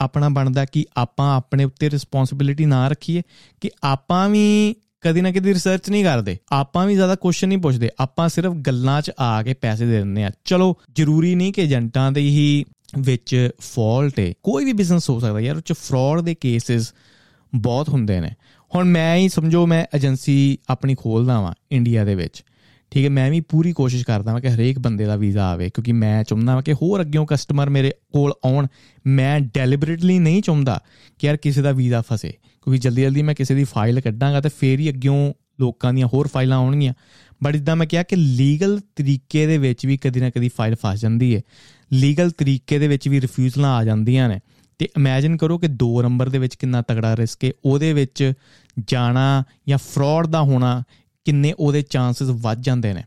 ਆਪਣਾ ਬਣਦਾ ਕਿ ਆਪਾਂ ਆਪਣੇ ਉੱਤੇ ਰਿਸਪੌਂਸਿਬਿਲਿਟੀ ਨਾ ਰੱਖੀਏ? ਕਿ ਆਪਾਂ ਵੀ ਕਦੀ ਨਾ ਕਦੀ ਰਿਸਰਚ ਨਹੀਂ ਕਰਦੇ। ਆਪਾਂ ਵੀ ਜ਼ਿਆਦਾ ਕੁਐਸਚਨ ਨਹੀਂ ਪੁੱਛਦੇ। ਆਪਾਂ ਸਿਰਫ ਗੱਲਾਂ 'ਚ ਆ ਕੇ ਪੈਸੇ ਦੇ ਦਿੰਦੇ ਆ ਚਲੋ, ਜ਼ਰੂਰੀ ਨਹੀਂ ਕਿ ਏਜੰਟਾਂ ਦੇ ਹੀ ਵਿੱਚ ਫਾਲਟ ਹੈ ਕੋਈ ਵੀ ਬਿਜ਼ਨਸ ਹੋ ਸਕਦਾ ਯਾਰ, ਉਹ 'ਚ ਫਰਾਡ ਦੇ ਕੇਸਿਸ ਬਹੁਤ ਹੁੰਦੇ ਨੇ। ਹੁਣ ਮੈਂ ਹੀ ਸਮਝੋ ਮੈਂ ਏਜੰਸੀ ਆਪਣੀ ਖੋਲਦਾ ਵਾਂ ਇੰਡੀਆ ਦੇ ਵਿੱਚ। ਠੀਕ ਹੈ, ਮੈਂ ਵੀ ਪੂਰੀ ਕੋਸ਼ਿਸ਼ ਕਰਦਾ ਹਾਂ ਕਿ ਹਰੇਕ ਬੰਦੇ ਦਾ ਵੀਜ਼ਾ ਆਵੇ, ਕਿਉਂਕਿ ਮੈਂ ਚਾਹੁੰਦਾ ਹਾਂ ਕਿ ਹੋਰ ਅੱਗਿਓਂ ਕਸਟਮਰ ਮੇਰੇ ਕੋਲ ਆਉਣ। ਮੈਂ ਡੈਲੀਬਰੇਟਲੀ ਨਹੀਂ ਚਾਹੁੰਦਾ ਕਿ ਯਾਰ ਕਿਸੇ ਦਾ ਵੀਜ਼ਾ ਫਸੇ, ਕਿਉਂਕਿ ਜਲਦੀ ਜਲਦੀ ਮੈਂ ਕਿਸੇ ਦੀ ਫਾਈਲ ਕੱਢਾਂਗਾ ਤੇ ਫੇਰ ਹੀ ਅੱਗਿਓਂ ਲੋਕਾਂ ਦੀਆਂ ਹੋਰ ਫਾਈਲਾਂ ਆਉਣਗੀਆਂ। ਬਟ ਇਦਾਂ ਮੈਂ ਕਿਹਾ ਕਿ ਲੀਗਲ ਤਰੀਕੇ ਦੇ ਵਿੱਚ ਵੀ ਕਦੀ ਨਾ ਕਦੀ ਫਾਈਲ ਫਸ ਜਾਂਦੀ ਹੈ। ਲੀਗਲ ਤਰੀਕੇ ਦੇ ਵਿੱਚ ਵੀ ਰਿਫਿਊਜ਼ਲਾਂ ਆ ਜਾਂਦੀਆਂ ਨੇ। ਤੇ ਇਮੇਜਿਨ ਕਰੋ ਕਿ 2 ਨੰਬਰ ਦੇ ਵਿੱਚ ਕਿੰਨਾ ਤਗੜਾ ਰਿਸਕ ਹੈ। ਉਹਦੇ ਵਿੱਚ ਜਾਣਾ ਜਾਂ ਫਰਾਡ ਦਾ ਹੋਣਾ ਕਿੰਨੇ ਉਹਦੇ ਚਾਂਸਸ ਵੱਧ ਜਾਂਦੇ ਨੇ।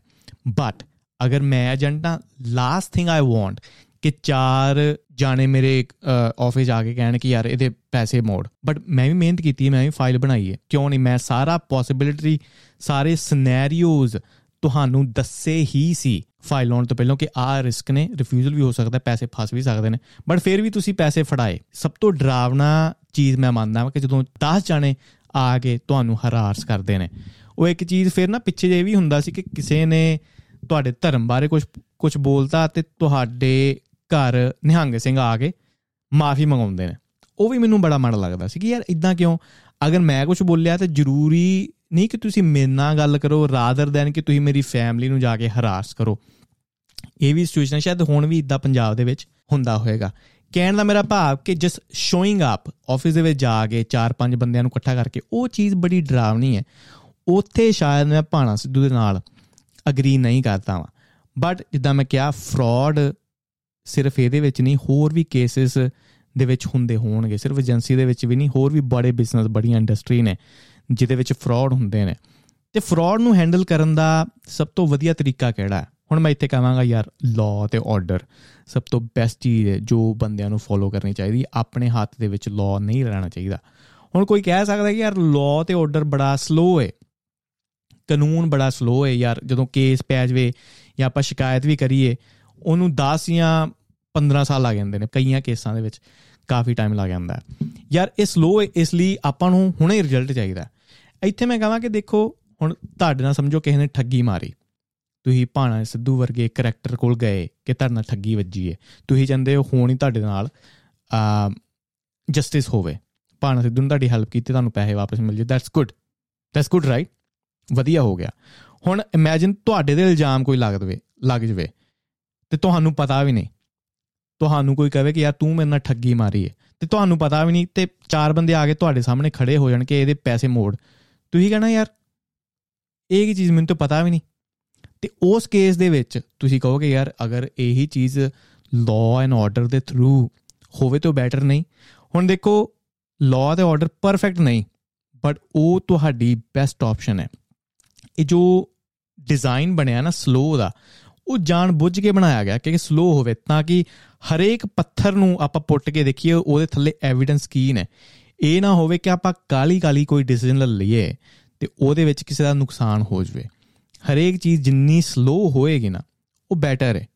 ਬਟ ਅਗਰ ਮੈਂ ਏਜੰਟ ਹਾਂ ਲਾਸਟ ਥਿੰਗ ਆਈ ਵਾਂਟ ਕਿ ਚਾਰ ਜਾਣੇ ਮੇਰੇ ਆਫਿਸ ਆ ਕੇ ਕਹਿਣ ਕਿ ਯਾਰ ਇਹਦੇ ਪੈਸੇ ਮੋੜ। ਬਟ ਮੈਂ ਵੀ ਮਿਹਨਤ ਕੀਤੀ ਹੈ, ਮੈਂ ਵੀ ਫਾਈਲ ਬਣਾਈ ਹੈ। ਕਿਉਂ ਨਹੀਂ? ਮੈਂ ਸਾਰਾ ਪੋਸਿਬਿਲਿਟੀ ਸਾਰੇ ਸਿਨੈਰੀਓਜ਼ ਤੁਹਾਨੂੰ ਦੱਸੇ ਹੀ ਸੀ ਫਾਈਲ ਲਾਉਣ ਤੋਂ ਪਹਿਲਾਂ ਕਿ ਆਹ ਰਿਸਕ ਨੇ ਰਿਫਿਊਜ਼ਲ ਵੀ ਹੋ ਸਕਦਾ, ਪੈਸੇ ਫਸ ਵੀ ਸਕਦੇ ਨੇ। ਬਟ ਫਿਰ ਵੀ ਤੁਸੀਂ ਪੈਸੇ ਫੜਾਏ। ਸਭ ਤੋਂ ਡਰਾਵਨਾ ਚੀਜ਼ ਮੈਂ ਮੰਨਦਾ ਹਾਂ ਕਿ ਜਦੋਂ 10 ਜਾਣੇ ਆ ਕੇ ਤੁਹਾਨੂੰ ਹਰਾਸ ਕਰਦੇ ਨੇ, ਉਹ ਇੱਕ ਚੀਜ਼ ਫਿਰ ਨਾ ਪਿੱਛੇ ਜੇ ਵੀ ਹੁੰਦਾ ਸੀ ਕਿ ਕਿਸੇ ਨੇ ਤੁਹਾਡੇ ਧਰਮ ਬਾਰੇ ਕੁਝ ਕੁਝ ਬੋਲਤਾ ਤੇ ਤੁਹਾਡੇ ਘਰ ਨਿਹੰਗ ਸਿੰਘ ਆ ਕੇ ਮਾਫੀ ਮੰਗਾਉਂਦੇ ਨੇ। ਉਹ ਵੀ ਮੈਨੂੰ ਬੜਾ ਮਾੜਾ ਲੱਗਦਾ ਸੀ ਕਿ ਯਾਰ ਇਦਾਂ ਕਿਉਂ? ਅਗਰ ਮੈਂ ਕੁਝ ਬੋਲਿਆ ਤੇ ਜ਼ਰੂਰੀ ਨਹੀਂ ਕਿ ਤੁਸੀਂ ਮੇਰੇ ਨਾਲ ਗੱਲ ਕਰੋ ਰਾਦਰ ਦੈਨ ਕਿ ਤੁਸੀਂ ਮੇਰੀ ਫੈਮਿਲੀ ਨੂੰ ਜਾ ਕੇ ਹਰਾਸ ਕਰੋ। ਇਹ ਵੀ ਸਿਚੁਏਸ਼ਨ ਸ਼ਾਇਦ ਹੁਣ ਵੀ ਇਦਾਂ ਪੰਜਾਬ ਦੇ ਵਿੱਚ ਹੁੰਦਾ ਹੋਵੇਗਾ ਕਹਿਣ ਦਾ ਮੇਰਾ ਭਾਵ ਕਿ ਜਸ ਸ਼ੋਇੰਗ ਅਪ ਆਫਿਸ ਦੇ ਵਿੱਚ ਜਾ ਕੇ ਚਾਰ ਪੰਜ ਬੰਦਿਆਂ ਨੂੰ ਇਕੱਠਾ ਕਰਕੇ, ਉਹ ਚੀਜ਼ ਬੜੀ ਡਰਾਵਣੀ ਹੈ। ਉੱਥੇ ਸ਼ਾਇਦ ਮੈਂ ਭਾਣਾ ਸਿੱਧੂ ਦੇ ਨਾਲ ਅਗਰੀ ਨਹੀਂ ਕਰਦਾ ਵਾਂ। ਬਟ ਜਿੱਦਾਂ ਮੈਂ ਕਿਹਾ ਫਰਾਡ ਸਿਰਫ ਇਹਦੇ ਵਿੱਚ ਨਹੀਂ, ਹੋਰ ਵੀ ਕੇਸਿਸ ਦੇ ਵਿੱਚ ਹੁੰਦੇ ਹੋਣਗੇ। ਸਿਰਫ ਏਜੰਸੀ ਦੇ ਵਿੱਚ ਵੀ ਨਹੀਂ, ਹੋਰ ਵੀ ਬੜੇ ਬਿਜ਼ਨਸ ਬੜੀਆਂ ਇੰਡਸਟਰੀ ਨੇ। ਜਿਹਦੇ ਵਿੱਚ ਫਰਾਡ ਹੁੰਦੇ ਨੇ। ਤੇ ਫਰਾਡ ਨੂੰ ਹੈਂਡਲ ਕਰਨ ਦਾ ਸਭ ਤੋਂ ਵਧੀਆ ਤਰੀਕਾ ਕਿਹੜਾ ਹੈ? ਹੁਣ ਮੈਂ ਇੱਥੇ ਕਹਾਂਗਾ, ਯਾਰ ਲਾਅ ਤੇ ਆਰਡਰ ਸਭ ਤੋਂ ਬੈਸਟ ਚੀਜ਼ ਹੈ ਜੋ ਬੰਦਿਆਂ ਨੂੰ ਫੋਲੋ ਕਰਨੀ ਚਾਹੀਦੀ, ਆਪਣੇ ਹੱਥ ਦੇ ਵਿੱਚ ਲਾਅ ਨਹੀਂ ਰਹਿਣਾ ਚਾਹੀਦਾ। ਹੁਣ ਕੋਈ ਕਹਿ ਸਕਦਾ ਕਿ, ਯਾਰ ਲਾਅ ਤੇ ਆਰਡਰ ਬੜਾ ਸਲੋ ਹੈ ਕਾਨੂੰਨ ਬੜਾ ਸਲੋ ਹੈ ਯਾਰ, ਜਦੋਂ ਕੇਸ ਪੈ ਜਾਵੇ ਜਾਂ ਆਪਾਂ ਸ਼ਿਕਾਇਤ ਵੀ ਕਰੀਏ, ਉਹਨੂੰ 10 ਜਾਂ 15 ਸਾਲ ਲੱਗ ਜਾਂਦੇ ਨੇ, ਕਈਆਂ ਕੇਸਾਂ ਦੇ ਵਿੱਚ ਕਾਫੀ ਟਾਈਮ ਲੱਗ ਜਾਂਦਾ। ਯਾਰ, ਇਹ ਸਲੋ ਹੈ ਇਸ ਲਈ ਆਪਾਂ ਨੂੰ ਹੁਣੇ ਰਿਜ਼ਲਟ ਚਾਹੀਦਾ। ਇੱਥੇ ਮੈਂ ਕਹਾਂ ਕਿ ਦੇਖੋ, ਹੁਣ ਤੁਹਾਡੇ ਨਾਲ ਸਮਝੋ ਕਿਸੇ ਨੇ ਠੱਗੀ ਮਾਰੀ। ਤੁਸੀਂ ਭਾਣਾ ਸਿੱਧੂ ਵਰਗੇ ਕੈਰੈਕਟਰ ਕੋਲ ਗਏ ਕਿ ਤੁਹਾਡੇ ਨਾਲ ਠੱਗੀ ਵੱਜੀ ਹੈ ਤੁਸੀਂ ਚਾਹੁੰਦੇ ਹੋ ਹੋਣ ਹੀ ਤੁਹਾਡੇ ਨਾਲ ਆ ਜਸਟਿਸ ਹੋਵੇ। ਭਾਣਾ ਸਿੱਧੂ ਨੇ ਤੁਹਾਡੀ ਹੈਲਪ ਕੀਤੀ, ਤੁਹਾਨੂੰ ਪੈਸੇ ਵਾਪਸ ਮਿਲ ਜੇ that's good that's good right ਵਧੀਆ ਹੋ ਗਿਆ। ਹੁਣ ਇਮੇਜਿਨ ਤੁਹਾਡੇ ਦੇ ਇਲਜ਼ਾਮ ਕੋਈ ਲੱਗ ਦਵੇ ਲੱਗ ਜਵੇ। ਤੇ ਤੁਹਾਨੂੰ ਪਤਾ ਵੀ ਨਹੀਂ। ਤੁਹਾਨੂੰ ਕੋਈ ਕਹੇ ਕਿ ਯਾਰ ਤੂੰ ਮੇਰੇ ਨਾਲ ਠੱਗੀ ਮਾਰੀ ਹੈ ਤੇ ਤੁਹਾਨੂੰ ਪਤਾ ਵੀ ਨਹੀਂ, ਤੇ ਚਾਰ ਬੰਦੇ ਆ ਕੇ ਤੁਹਾਡੇ ਸਾਹਮਣੇ ਖੜੇ ਹੋ ਜਾਣ ਕਿ ਇਹਦੇ ਪੈਸੇ ਮੋੜ। ਤੁਸੀਂ ਕਹਣਾ ਯਾਰ, ਇਹ ਕੀ ਚੀਜ਼ ਮੈਨੂੰ ਤਾਂ ਪਤਾ ਵੀ ਨਹੀਂ। ਤੇ ਉਸ ਕੇਸ ਦੇ ਵਿੱਚ ਤੁਸੀਂ ਕਹੋਗੇ ਯਾਰ, ਅਗਰ ਇਹੀ ਚੀਜ਼ ਲਾਅ ਐਂਡ ਆਰਡਰ ਦੇ ਥਰੂ ਹੋਵੇ ਤਾਂ ਬੈਟਰ ਨਹੀਂ। ਹੁਣ ਦੇਖੋ ਲਾਅ ਤੇ ਆਰਡਰ ਪਰਫੈਕਟ ਨਹੀਂ ਬਟ ਉਹ ਤੁਹਾਡੀ ਬੈਸਟ ਆਪਸ਼ਨ ਹੈ। ਇਹ ਜੋ ਡਿਜ਼ਾਈਨ ਬਣਿਆ ਨਾ ਸਲੋ ਦਾ, ਉਹ ਜਾਣ ਬੁੱਝ ਕੇ ਬਣਾਇਆ ਗਿਆ ਕਿ ਸਲੋ ਹੋਵੇ ਤਾਂ ਕਿ ਹਰੇਕ ਪੱਥਰ ਨੂੰ ਆਪਾਂ ਪੁੱਟ ਕੇ ਦੇਖੀਏ, ਉਹਦੇ ਥੱਲੇ ਐਵੀਡੈਂਸ ਕੀ ਨੇ। ਇਹ ਨਾ ਹੋਵੇ ਕਿ ਆਪਾਂ ਕਾਲੀ ਕਾਲੀ ਕੋਈ ਡਿਸੀਜਨ ਲੈ ਲਈਏ ਤੇ ਉਹਦੇ ਵਿੱਚ ਕਿਸੇ ਦਾ ਨੁਕਸਾਨ ਹੋ ਜਾਵੇ। ਹਰੇਕ ਚੀਜ਼ ਜਿੰਨੀ ਸਲੋ ਹੋਏਗੀ ਨਾ, ਉਹ ਬੈਟਰ ਹੈ।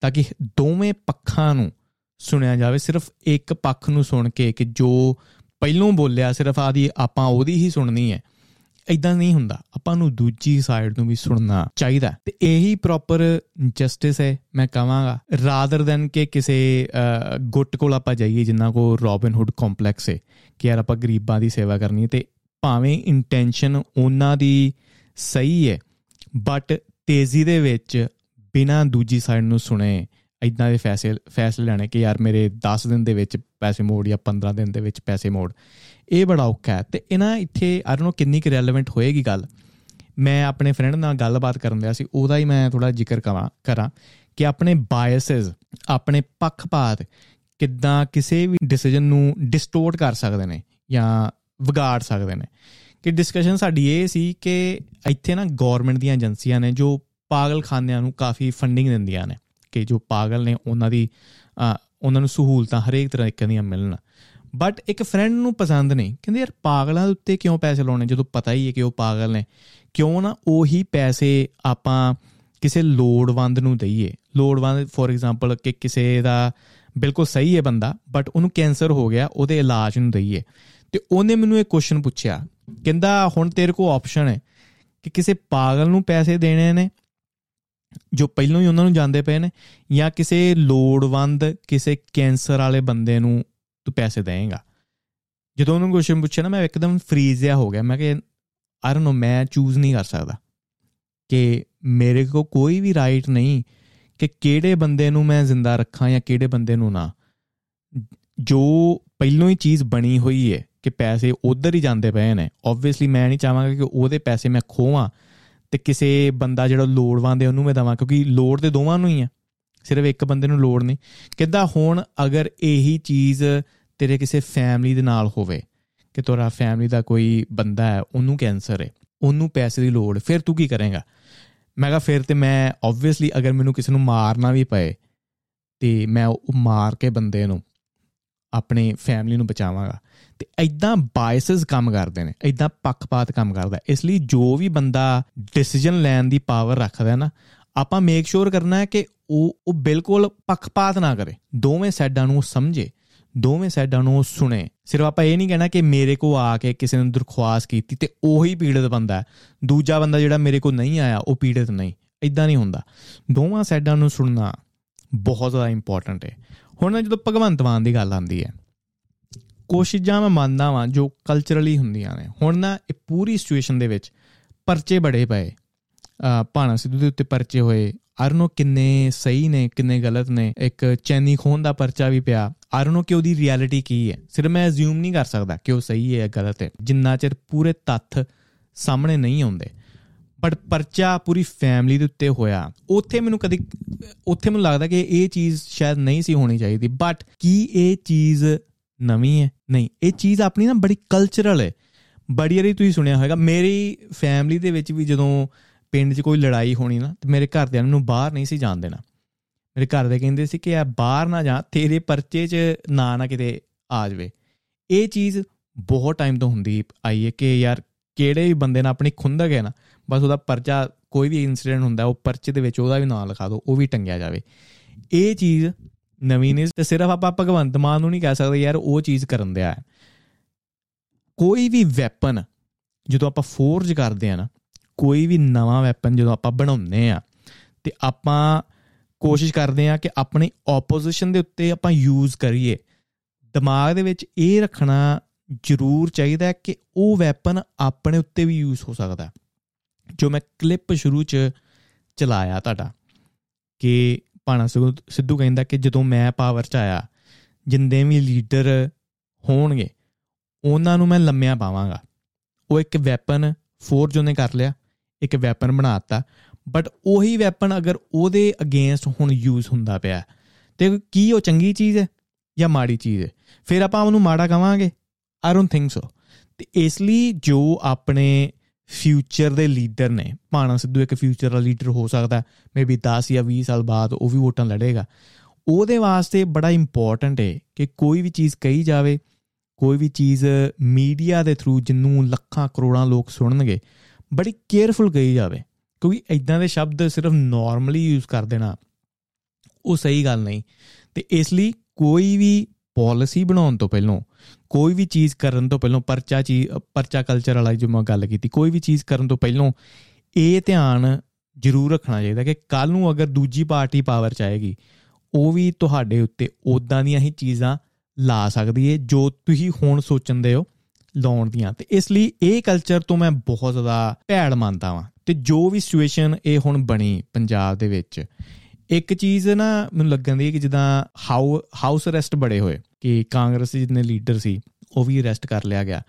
ਤਾਂ ਕਿ ਦੋਵੇਂ ਪੱਖਾਂ ਨੂੰ ਸੁਣਿਆ ਜਾਵੇ, ਸਿਰਫ ਇੱਕ ਪੱਖ ਨੂੰ ਸੁਣ ਕੇ ਕਿ ਜੋ ਪਹਿਲੋਂ ਬੋਲਿਆ, ਸਿਰਫ ਆਦੀ ਆਪਾਂ ਉਹਦੀ ਹੀ ਸੁਣਨੀ ਹੈ। ਇਦਾਂ ਨਹੀਂ ਹੁੰਦਾ। ਆਪਾਂ ਨੂੰ ਦੂਜੀ ਸਾਈਡ ਨੂੰ ਵੀ ਸੁਣਨਾ ਚਾਹੀਦਾ ਤੇ ਇਹੀ ਪ੍ਰੋਪਰ ਜਸਟਿਸ ਹੈ, ਮੈਂ ਕਹਾਂਗਾ ਰਾਦਰ ਦੈਨ ਕਿ ਕਿਸੇ ਗੁੱਟ ਕੋਲ ਆਪਾਂ ਜਾਈਏ, ਜਿੰਨਾ ਕੋ ਰੋਬਿਨ ਹੁੱਡ ਕੰਪਲੈਕਸ ਹੈ, ਕਿ ਯਾਰ ਆਪਾਂ ਗਰੀਬਾਂ ਦੀ ਸੇਵਾ ਕਰਨੀ ਤੇ ਭਾਵੇਂ ਇੰਟੈਂਸ਼ਨ ਉਹਨਾਂ ਦੀ ਸਹੀ ਹੈ ਬਟ ਤੇਜ਼ੀ ਦੇ ਵਿੱਚ ਬਿਨਾਂ ਦੂਜੀ ਸਾਈਡ ਨੂੰ ਸੁਣੇ ਇਦਾਂ ਦੇ ਫੈਸਲੇ ਫੈਸਲੇ ਲੈਣੇ ਕਿ ਯਾਰ ਮੇਰੇ 10 ਦਿਨ ਦੇ ਵਿੱਚ ਪੈਸੇ ਮੋੜ ਜਾਂ 15 ਦਿਨ ਦੇ ਵਿੱਚ ਪੈਸੇ ਮੋੜ। ਇਹ ਬੜਾ ਔਖਾ ਹੈ। ਤੇ ਇਹਨਾਂ ਇੱਥੇ ਆਈ ਡੋਨਟ ਨੋ ਕਿੰਨੀ ਕੁ ਰੈਲੇਵੈਂਟ ਹੋਏਗੀ ਗੱਲ। ਮੈਂ ਆਪਣੇ ਫਰੈਂਡ ਨਾਲ ਗੱਲਬਾਤ ਕਰਨ ਲਿਆ ਸੀ, ਉਹਦਾ ਹੀ ਮੈਂ ਥੋੜਾ ਜ਼ਿਕਰ ਕਰਾਂ ਕਰਾਂ ਕਿ ਆਪਣੇ ਬਾਇਸਸ ਆਪਣੇ ਪੱਖਪਾਤ ਕਿੱਦਾਂ ਕਿਸੇ ਵੀ ਡਿਸੀਜਨ ਨੂੰ ਡਿਸਟੋਰਟ ਕਰ ਸਕਦੇ ਨੇ ਜਾਂ ਵਿਗਾੜ ਸਕਦੇ ਨੇ। ਕਿ ਡਿਸਕਸ਼ਨ ਸਾਡੀ ਇਹ ਸੀ ਕਿ ਇੱਥੇ ਨਾ ਗਵਰਨਮੈਂਟ ਦੀਆਂ ਏਜੰਸੀਆਂ ਨੇ ਜੋ ਪਾਗਲਖਾਨਿਆਂ ਨੂੰ ਕਾਫੀ ਫੰਡਿੰਗ ਦਿੰਦੀਆਂ ਨੇ, ਕਿ ਜੋ ਪਾਗਲ ਨੇ ਉਹਨਾਂ ਦੀ ਉਹਨਾਂ ਨੂੰ ਸਹੂਲਤਾਂ ਹਰੇਕ ਤਰ੍ਹਾਂ ਦੀਆਂ ਮਿਲਣ। ਬਟ ਇੱਕ ਫਰੈਂਡ ਨੂੰ ਪਸੰਦ ਨਹੀਂ। ਕਹਿੰਦੇ ਯਾਰ ਪਾਗਲਾਂ ਦੇ ਉੱਤੇ ਕਿਉਂ ਪੈਸੇ ਲਾਉਣੇ? ਜਦੋਂ ਪਤਾ ਹੀ ਹੈ ਕਿ ਉਹ ਪਾਗਲ ਨੇ। ਕਿਉਂ ਨਾ ਉਹੀ ਪੈਸੇ ਆਪਾਂ ਕਿਸੇ ਲੋੜਵੰਦ ਨੂੰ ਦਈਏ। ਲੋੜਵੰਦ ਫੋਰ ਐਗਜ਼ਾਮਪਲ ਕਿ ਕਿਸੇ ਦਾ ਬਿਲਕੁਲ ਸਹੀ ਹੈ ਬੰਦਾ ਬਟ ਉਹਨੂੰ ਕੈਂਸਰ ਹੋ ਗਿਆ, ਉਹਦੇ ਇਲਾਜ ਨੂੰ ਦਈਏ। ਤੇ ਉਹਨੇ ਮੈਨੂੰ ਇਹ ਕੁਐਸਚਨ ਪੁੱਛਿਆ। ਕਹਿੰਦਾ, ਹੁਣ ਤੇਰੇ ਕੋਲ ਆਪਸ਼ਨ ਹੈ ਕਿ ਕਿਸੇ ਪਾਗਲ ਨੂੰ ਪੈਸੇ ਦੇਣੇ ਨੇ, ਜੋ ਪਹਿਲਾਂ ਹੀ ਉਹਨਾਂ ਨੂੰ ਜਾਂਦੇ ਪਏ ਨੇ, ਜਾਂ ਕਿਸੇ ਲੋੜਵੰਦ, ਕਿਸੇ ਕੈਂਸਰ ਵਾਲੇ ਬੰਦੇ ਨੂੰ ਤੂੰ ਪੈਸੇ ਦੇਏਗਾ ਜਦੋਂ ਉਹਨੂੰ ਕੁਐਸਚਨ ਪੁੱਛਿਆ ਨਾ ਮੈਂ ਇੱਕਦਮ ਫਰੀਜ਼ ਜਿਹਾ ਹੋ ਗਿਆ ਮੈਂ ਕਿ ਆਈ ਡੋਨਟ ਨੋ ਮੈਂ ਚੂਜ਼ ਨਹੀਂ ਕਰ ਸਕਦਾ ਕਿ ਮੇਰੇ ਕੋ ਕੋਈ ਵੀ ਰਾਈਟ ਨਹੀਂ ਕਿ ਕਿਹੜੇ ਬੰਦੇ ਨੂੰ ਮੈਂ ਜ਼ਿੰਦਾ ਰੱਖਾਂ ਜਾਂ ਕਿਹੜੇ ਬੰਦੇ ਨੂੰ ਨਾ ਜੋ ਪਹਿਲੋਂ ਹੀ ਚੀਜ਼ ਬਣੀ ਹੋਈ ਹੈ ਕਿ ਪੈਸੇ ਉਧਰ ਹੀ ਜਾਂਦੇ ਪਏ ਨੇ ਆਬਵੀਅਸਲੀ ਮੈਂ ਨਹੀਂ ਚਾਹਾਂਗਾ ਕਿ ਉਹਦੇ ਪੈਸੇ ਮੈਂ ਖੋਵਾਂ ਤੇ ਕਿਸੇ ਬੰਦਾ ਜਿਹੜਾ ਲੋੜਵੰਦ ਹੈ ਉਹਨੂੰ ਮੈਂ ਦਵਾਂ ਕਿਉਂਕਿ ਲੋੜ ਤੇ ਦੋਵਾਂ ਨੂੰ ਹੀ ਹੈ ਸਿਰਫ ਇੱਕ ਬੰਦੇ ਨੂੰ ਲੋੜ ਨਹੀਂ। ਕਿੱਦਾਂ ਹੁਣ ਅਗਰ ਇਹੀ ਚੀਜ਼ ਤੇਰੇ ਕਿਸੇ ਫੈਮਿਲੀ ਦੇ ਨਾਲ ਹੋਵੇ, ਕਿ ਤੇਰਾ ਫੈਮਿਲੀ ਦਾ ਕੋਈ ਬੰਦਾ ਹੈ, ਉਹਨੂੰ ਕੈਂਸਰ ਹੈ, ਉਹਨੂੰ ਪੈਸੇ ਦੀ ਲੋੜ, ਫਿਰ ਤੂੰ ਕੀ ਕਰੇਗਾ? ਮੈਂ ਕਿਹਾ ਫਿਰ ਤੇ ਮੈਂ ਆਬਵੀਅਸਲੀ ਅਗਰ ਮੈਨੂੰ ਕਿਸੇ ਨੂੰ ਮਾਰਨਾ ਵੀ ਪਏ, ਤੇ ਮੈਂ ਉਹ ਮਾਰ ਕੇ ਬੰਦੇ ਨੂੰ, ਆਪਣੀ ਫੈਮਿਲੀ ਨੂੰ ਬਚਾਵਾਂਗਾ। ਤੇ ਐਦਾਂ ਬਾਇਸਸ ਕੰਮ ਕਰਦੇ ਨੇ ਐਦਾਂ ਪੱਖਪਾਤ ਕੰਮ ਕਰਦਾ। ਇਸ ਲਈ ਜੋ ਵੀ ਬੰਦਾ ਡਿਸੀਜਨ ਲੈਣ ਦੀ ਪਾਵਰ ਰੱਖਦਾ ਹੈ ਨਾ ਆਪਾਂ ਮੇਕ ਸ਼ੋਰ ਕਰਨਾ ਹੈ ਕਿ ਉਹ ਉਹ ਬਿਲਕੁਲ ਪੱਖਪਾਤ ਨਾ ਕਰੇ। ਦੋਵੇਂ ਸਾਈਡਾਂ ਨੂੰ ਉਹ ਸਮਝੇ, ਦੋਵੇਂ ਸਾਈਡਾਂ ਨੂੰ ਉਹ ਸੁਣੇ। ਸਿਰਫ ਆਪਾਂ ਇਹ ਨਹੀਂ ਕਹਿਣਾ ਕਿ ਮੇਰੇ ਕੋ ਆ ਕੇ ਕਿਸੇ ਨੇ ਦਰਖਾਸਤ ਕੀਤੀ ਤੇ ਉਹੀ ਪੀੜਤ ਬੰਦਾ ਹੈ। ਦੂਜਾ ਬੰਦਾ ਜਿਹੜਾ ਮੇਰੇ ਕੋ ਨਹੀਂ ਆਇਆ, ਉਹ ਪੀੜਤ ਨਹੀਂ। ਇਦਾਂ ਨਹੀਂ ਹੁੰਦਾ। ਦੋਵਾਂ ਸਾਈਡਾਂ ਨੂੰ ਸੁਣਨਾ ਬਹੁਤ ਜ਼ਿਆਦਾ ਇੰਪੋਰਟੈਂਟ ਹੈ। ਹੁਣ ਜਦੋਂ ਭਗਵੰਤ ਮਾਨ ਦੀ ਗੱਲ ਆਉਂਦੀ ਹੈ, ਕੋਸ਼ਿਸ਼ਾਂ ਮੈਂ ਮੰਨਦਾ ਵਾਂ ਜੋ ਕਲਚਰਲੀ ਹੁੰਦੀਆਂ ਨੇ। ਹੁਣ ਨਾ ਇਹ ਪੂਰੀ ਸਿਚੁਏਸ਼ਨ ਦੇ ਵਿੱਚ ਪਰਚੇ ਬੜੇ ਪਏ। ਅ ਭਾਣਾ ਸਿੱਧੂ ਦੇ ਉੱਤੇ ਪਰਚੇ ਹੋਏ। ਆਰ ਨੋ ਕਿੰਨੇ ਸਹੀ ਨੇ, ਕਿੰਨੇ ਗਲਤ ਨੇ। ਇੱਕ ਚੈਨੀ ਖੋਨ ਦਾ ਪਰਚਾ ਵੀ ਪਿਆ। ਆਰ ਨੋ ਕਿ ਉਹਦੀ ਰਿਐਲਿਟੀ ਕੀ ਹੈ? ਸਿਰਫ ਮੈਂ ਅਸਿਊਮ ਨਹੀਂ ਕਰ ਸਕਦਾ ਕਿ ਉਹ ਸਹੀ ਹੈ ਜਾਂ ਗਲਤ ਹੈ। ਜਿੰਨਾ ਚਿਰ ਪੂਰੇ ਤੱਥ ਸਾਹਮਣੇ ਨਹੀਂ ਆਉਂਦੇ। ਬਟ ਪਰਚਾ ਪੂਰੀ ਫੈਮਿਲੀ ਦੇ ਉੱਤੇ ਹੋਇਆ। ਉੱਥੇ ਮੈਨੂੰ ਕਦੀ, ਉੱਥੇ ਮੈਨੂੰ ਲੱਗਦਾ ਕਿ ਇਹ ਚੀਜ਼ ਸ਼ਾਇਦ ਨਹੀਂ ਸੀ ਹੋਣੀ ਚਾਹੀਦੀ। ਬਟ ਕੀ ਇਹ ਚੀਜ਼ ਨਵੀਂ ਹੈ? ਨਹੀਂ। ਇਹ ਚੀਜ਼ ਆਪਣੀ ਨਾ ਬੜੀ ਕਲਚਰਲ ਹੈ। ਬੜੀ ਵਾਰੀ ਤੁਸੀਂ ਸੁਣਿਆ ਹੋਵੇਗਾ ਮੇਰੀ ਫੈਮਿਲੀ ਦੇ ਵਿੱਚ ਵੀ ਜਦੋਂ ਪਿੰਡ 'ਚ ਕੋਈ ਲੜਾਈ ਹੋਣੀ ਨਾ, ਤੇ ਮੇਰੇ ਘਰਦਿਆਂ ਨੂੰ ਬਾਹਰ ਨਹੀਂ ਸੀ ਜਾਣ ਦੇਣਾ। ਮੇਰੇ ਘਰ ਦੇ ਕਹਿੰਦੇ ਸੀ ਕਿ ਆ ਬਾਹਰ ਨਾ ਜਾ, ਤੇਰੇ ਪਰਚੇ 'ਚ ਨਾ ਨਾ ਕਿਤੇ ਆ ਜਾਵੇ। ਇਹ ਚੀਜ਼ ਬਹੁਤ ਟਾਈਮ ਤੋਂ ਹੁੰਦੀ ਆਈ ਹੈ ਕਿ ਯਾਰ ਕਿਹੜੇ ਵੀ ਬੰਦੇ ਨਾਲ ਆਪਣੀ ਖੁੰਦਕ ਹੈ ਨਾ, ਬਸ ਉਹਦਾ ਪਰਚਾ ਕੋਈ ਵੀ ਇਨਸੀਡੈਂਟ ਹੁੰਦਾ, ਉਹ ਪਰਚੇ ਦੇ ਵਿੱਚ ਉਹਦਾ ਵੀ ਨਾਮ ਲਿਖਾ ਦਿਓ ਉਹ ਵੀ ਟੰਗਿਆ ਜਾਵੇ। ਇਹ ਚੀਜ਼ ਨਵੀਂ ਨਹੀਂ ਤੇ ਸਿਰਫ ਆਪਾਂ ਭਗਵੰਤ ਮਾਨ ਨੂੰ ਨਹੀਂ ਕਹਿ ਸਕਦੇ ਯਾਰ, ਉਹ ਚੀਜ਼ ਕਰਨ ਦਿਆ ਹੈ। ਕੋਈ ਵੀ ਵੈਪਨ ਜਦੋਂ ਆਪਾਂ ਫੋਰਜ ਕਰਦੇ ਆ ਨਾ ਕੋਈ ਵੀ ਨਵਾਂ ਵੈਪਨ ਜਦੋਂ ਆਪਾਂ ਬਣਾਉਂਦੇ ਆ, ਤੇ ਆਪਾਂ ਕੋਸ਼ਿਸ਼ ਕਰਦੇ ਆ ਕਿ ਆਪਣੀ ਆਪੋਜੀਸ਼ਨ ਦੇ ਉੱਤੇ ਆਪਾਂ ਯੂਜ਼ ਕਰੀਏ। ਦਿਮਾਗ ਦੇ ਵਿੱਚ ਇਹ ਰੱਖਣਾ ਜ਼ਰੂਰ ਚਾਹੀਦਾ ਹੈ ਕਿ ਉਹ ਵੈਪਨ ਆਪਣੇ ਉੱਤੇ ਵੀ ਯੂਜ਼ ਹੋ ਸਕਦਾ ਹੈ। ਜੋ ਮੈਂ ਕਲਿੱਪ ਸ਼ੁਰੂ ਚ ਚਲਾਇਆ ਤੁਹਾਡਾ, ਕਿ ਭਾਣਾ ਸਿੱਧੂ ਕਹਿੰਦਾ ਕਿ ਜਦੋਂ ਮੈਂ ਪਾਵਰ ਚ ਆਇਆ, ਜਿੰਦੇ ਵੀ ਲੀਡਰ ਹੋਣਗੇ, ਉਹਨਾਂ ਨੂੰ ਮੈਂ ਲੰਮਿਆਂ ਪਾਵਾਂਗਾ। ਉਹ ਇੱਕ ਵੈਪਨ ਫੋਰਜ ਉਹਨੇ ਕਰ ਲਿਆ। ਇੱਕ ਵੈਪਨ ਬਣਾਤਾ ਬਟ ਉਹੀ ਵੈਪਨ ਅਗਰ ਉਹਦੇ ਅਗੇਂਸਟ ਹੁਣ ਯੂਜ਼ ਹੁੰਦਾ ਪਿਆ ਤੇ ਕੀ ਉਹ ਚੰਗੀ ਚੀਜ਼ ਹੈ ਜਾਂ ਮਾੜੀ ਚੀਜ਼ ਹੈ? ਫਿਰ ਆਪਾਂ ਉਹਨੂੰ ਮਾੜਾ ਕਵਾਂਗੇ? ਆਈ ਡੋਨਟ ਥਿੰਕ ਸੋ ਤੇ ਇਸ ਲਈ ਜੋ ਆਪਣੇ ਫਿਊਚਰ ਦੇ ਲੀਡਰ ਨੇ, ਭਾਣਾ ਸਿੱਧੂ ਇੱਕ ਫਿਊਚਰ ਦਾ ਲੀਡਰ ਹੋ ਸਕਦਾ ਮੇਬੀ 10 ਜਾਂ 20 ਸਾਲ ਬਾਅਦ ਉਹ ਵੀ ਵੋਟਾਂ ਲੜੇਗਾ। ਉਹਦੇ ਵਾਸਤੇ ਬੜਾ ਇੰਪੋਰਟੈਂਟ ਹੈ ਕਿ ਕੋਈ ਵੀ ਚੀਜ਼ ਕਹੀ ਜਾਵੇ, ਕੋਈ ਵੀ ਚੀਜ਼ ਮੀਡੀਆ ਦੇ ਥਰੂ ਜਿੰਨੂੰ ਲੱਖਾਂ ਕਰੋੜਾਂ ਲੋਕ ਸੁਣਨਗੇ ਬੜੀ ਕੇਅਰਫੁਲ ਕਹੀ ਜਾਵੇ, ਕਿਉਂਕਿ ਇਦਾਂ ਦੇ ਸ਼ਬਦ ਸਿਰਫ ਨਾਰਮਲੀ ਯੂਜ਼ ਕਰ ਦੇਣਾ, ਉਹ ਸਹੀ ਗੱਲ ਨਹੀਂ। ਤੇ ਇਸ ਲਈ ਕੋਈ ਵੀ ਪਾਲਿਸੀ ਬਣਾਉਣ ਤੋਂ ਪਹਿਲਾਂ, ਕੋਈ ਵੀ ਚੀਜ਼ ਕਰਨ ਤੋਂ ਪਹਿਲਾਂ, ਪਰਚਾ ਚੀ, ਪਰਚਾ ਕਲਚਰ ਵਾਲਾ ਜੋ ਮੈਂ ਗੱਲ ਕੀਤੀ, ਕੋਈ ਵੀ ਚੀਜ਼ ਕਰਨ ਤੋਂ ਪਹਿਲਾਂ ਇਹ ਧਿਆਨ ਜ਼ਰੂਰ ਰੱਖਣਾ ਚਾਹੀਦਾ ਕਿ ਕੱਲ ਨੂੰ ਅਗਰ ਦੂਜੀ ਪਾਰਟੀ ਪਾਵਰ ਚ ਆਏਗੀ, ਉਹ ਵੀ ਤੁਹਾਡੇ ਉੱਤੇ ਉਦਾਂ ਦੀਆਂ ਹੀ ਚੀਜ਼ਾਂ ਲਾ ਸਕਦੀ ਏ ਜੋ ਤੁਸੀਂ ਹੁਣ ਸੋਚਣਦੇ ਹੋ। ਲਾਉਣ ਦੀਆਂ। ਤੇ ਇਸ ਲਈ ਇਹ ਕਲਚਰ ਤੋਂ ਮੈਂ ਬਹੁਤ ਜ਼ਿਆਦਾ ਭੈੜ ਮੰਨਦਾ ਵਾਂ। ਤੇ ਜੋ ਵੀ ਸਿਚੁਏਸ਼ਨ ਇਹ ਹੁਣ ਬਣੀ ਪੰਜਾਬ ਦੇ ਵਿੱਚ, ਇੱਕ ਚੀਜ਼ ਨਾ ਮੈਨੂੰ ਲੱਗਣ ਦੀ ਕਿ ਜਿੱਦਾਂ ਹਾਊ ਹਾਊਸ ਅਰੈਸਟ ਬੜੇ ਹੋਏ, ਕਿ ਕਾਂਗਰਸ ਦੇ ਜਿੰਨੇ ਲੀਡਰ ਸੀ, ਉਹ ਵੀ ਅਰੈਸਟ ਕਰ ਲਿਆ ਗਿਆ,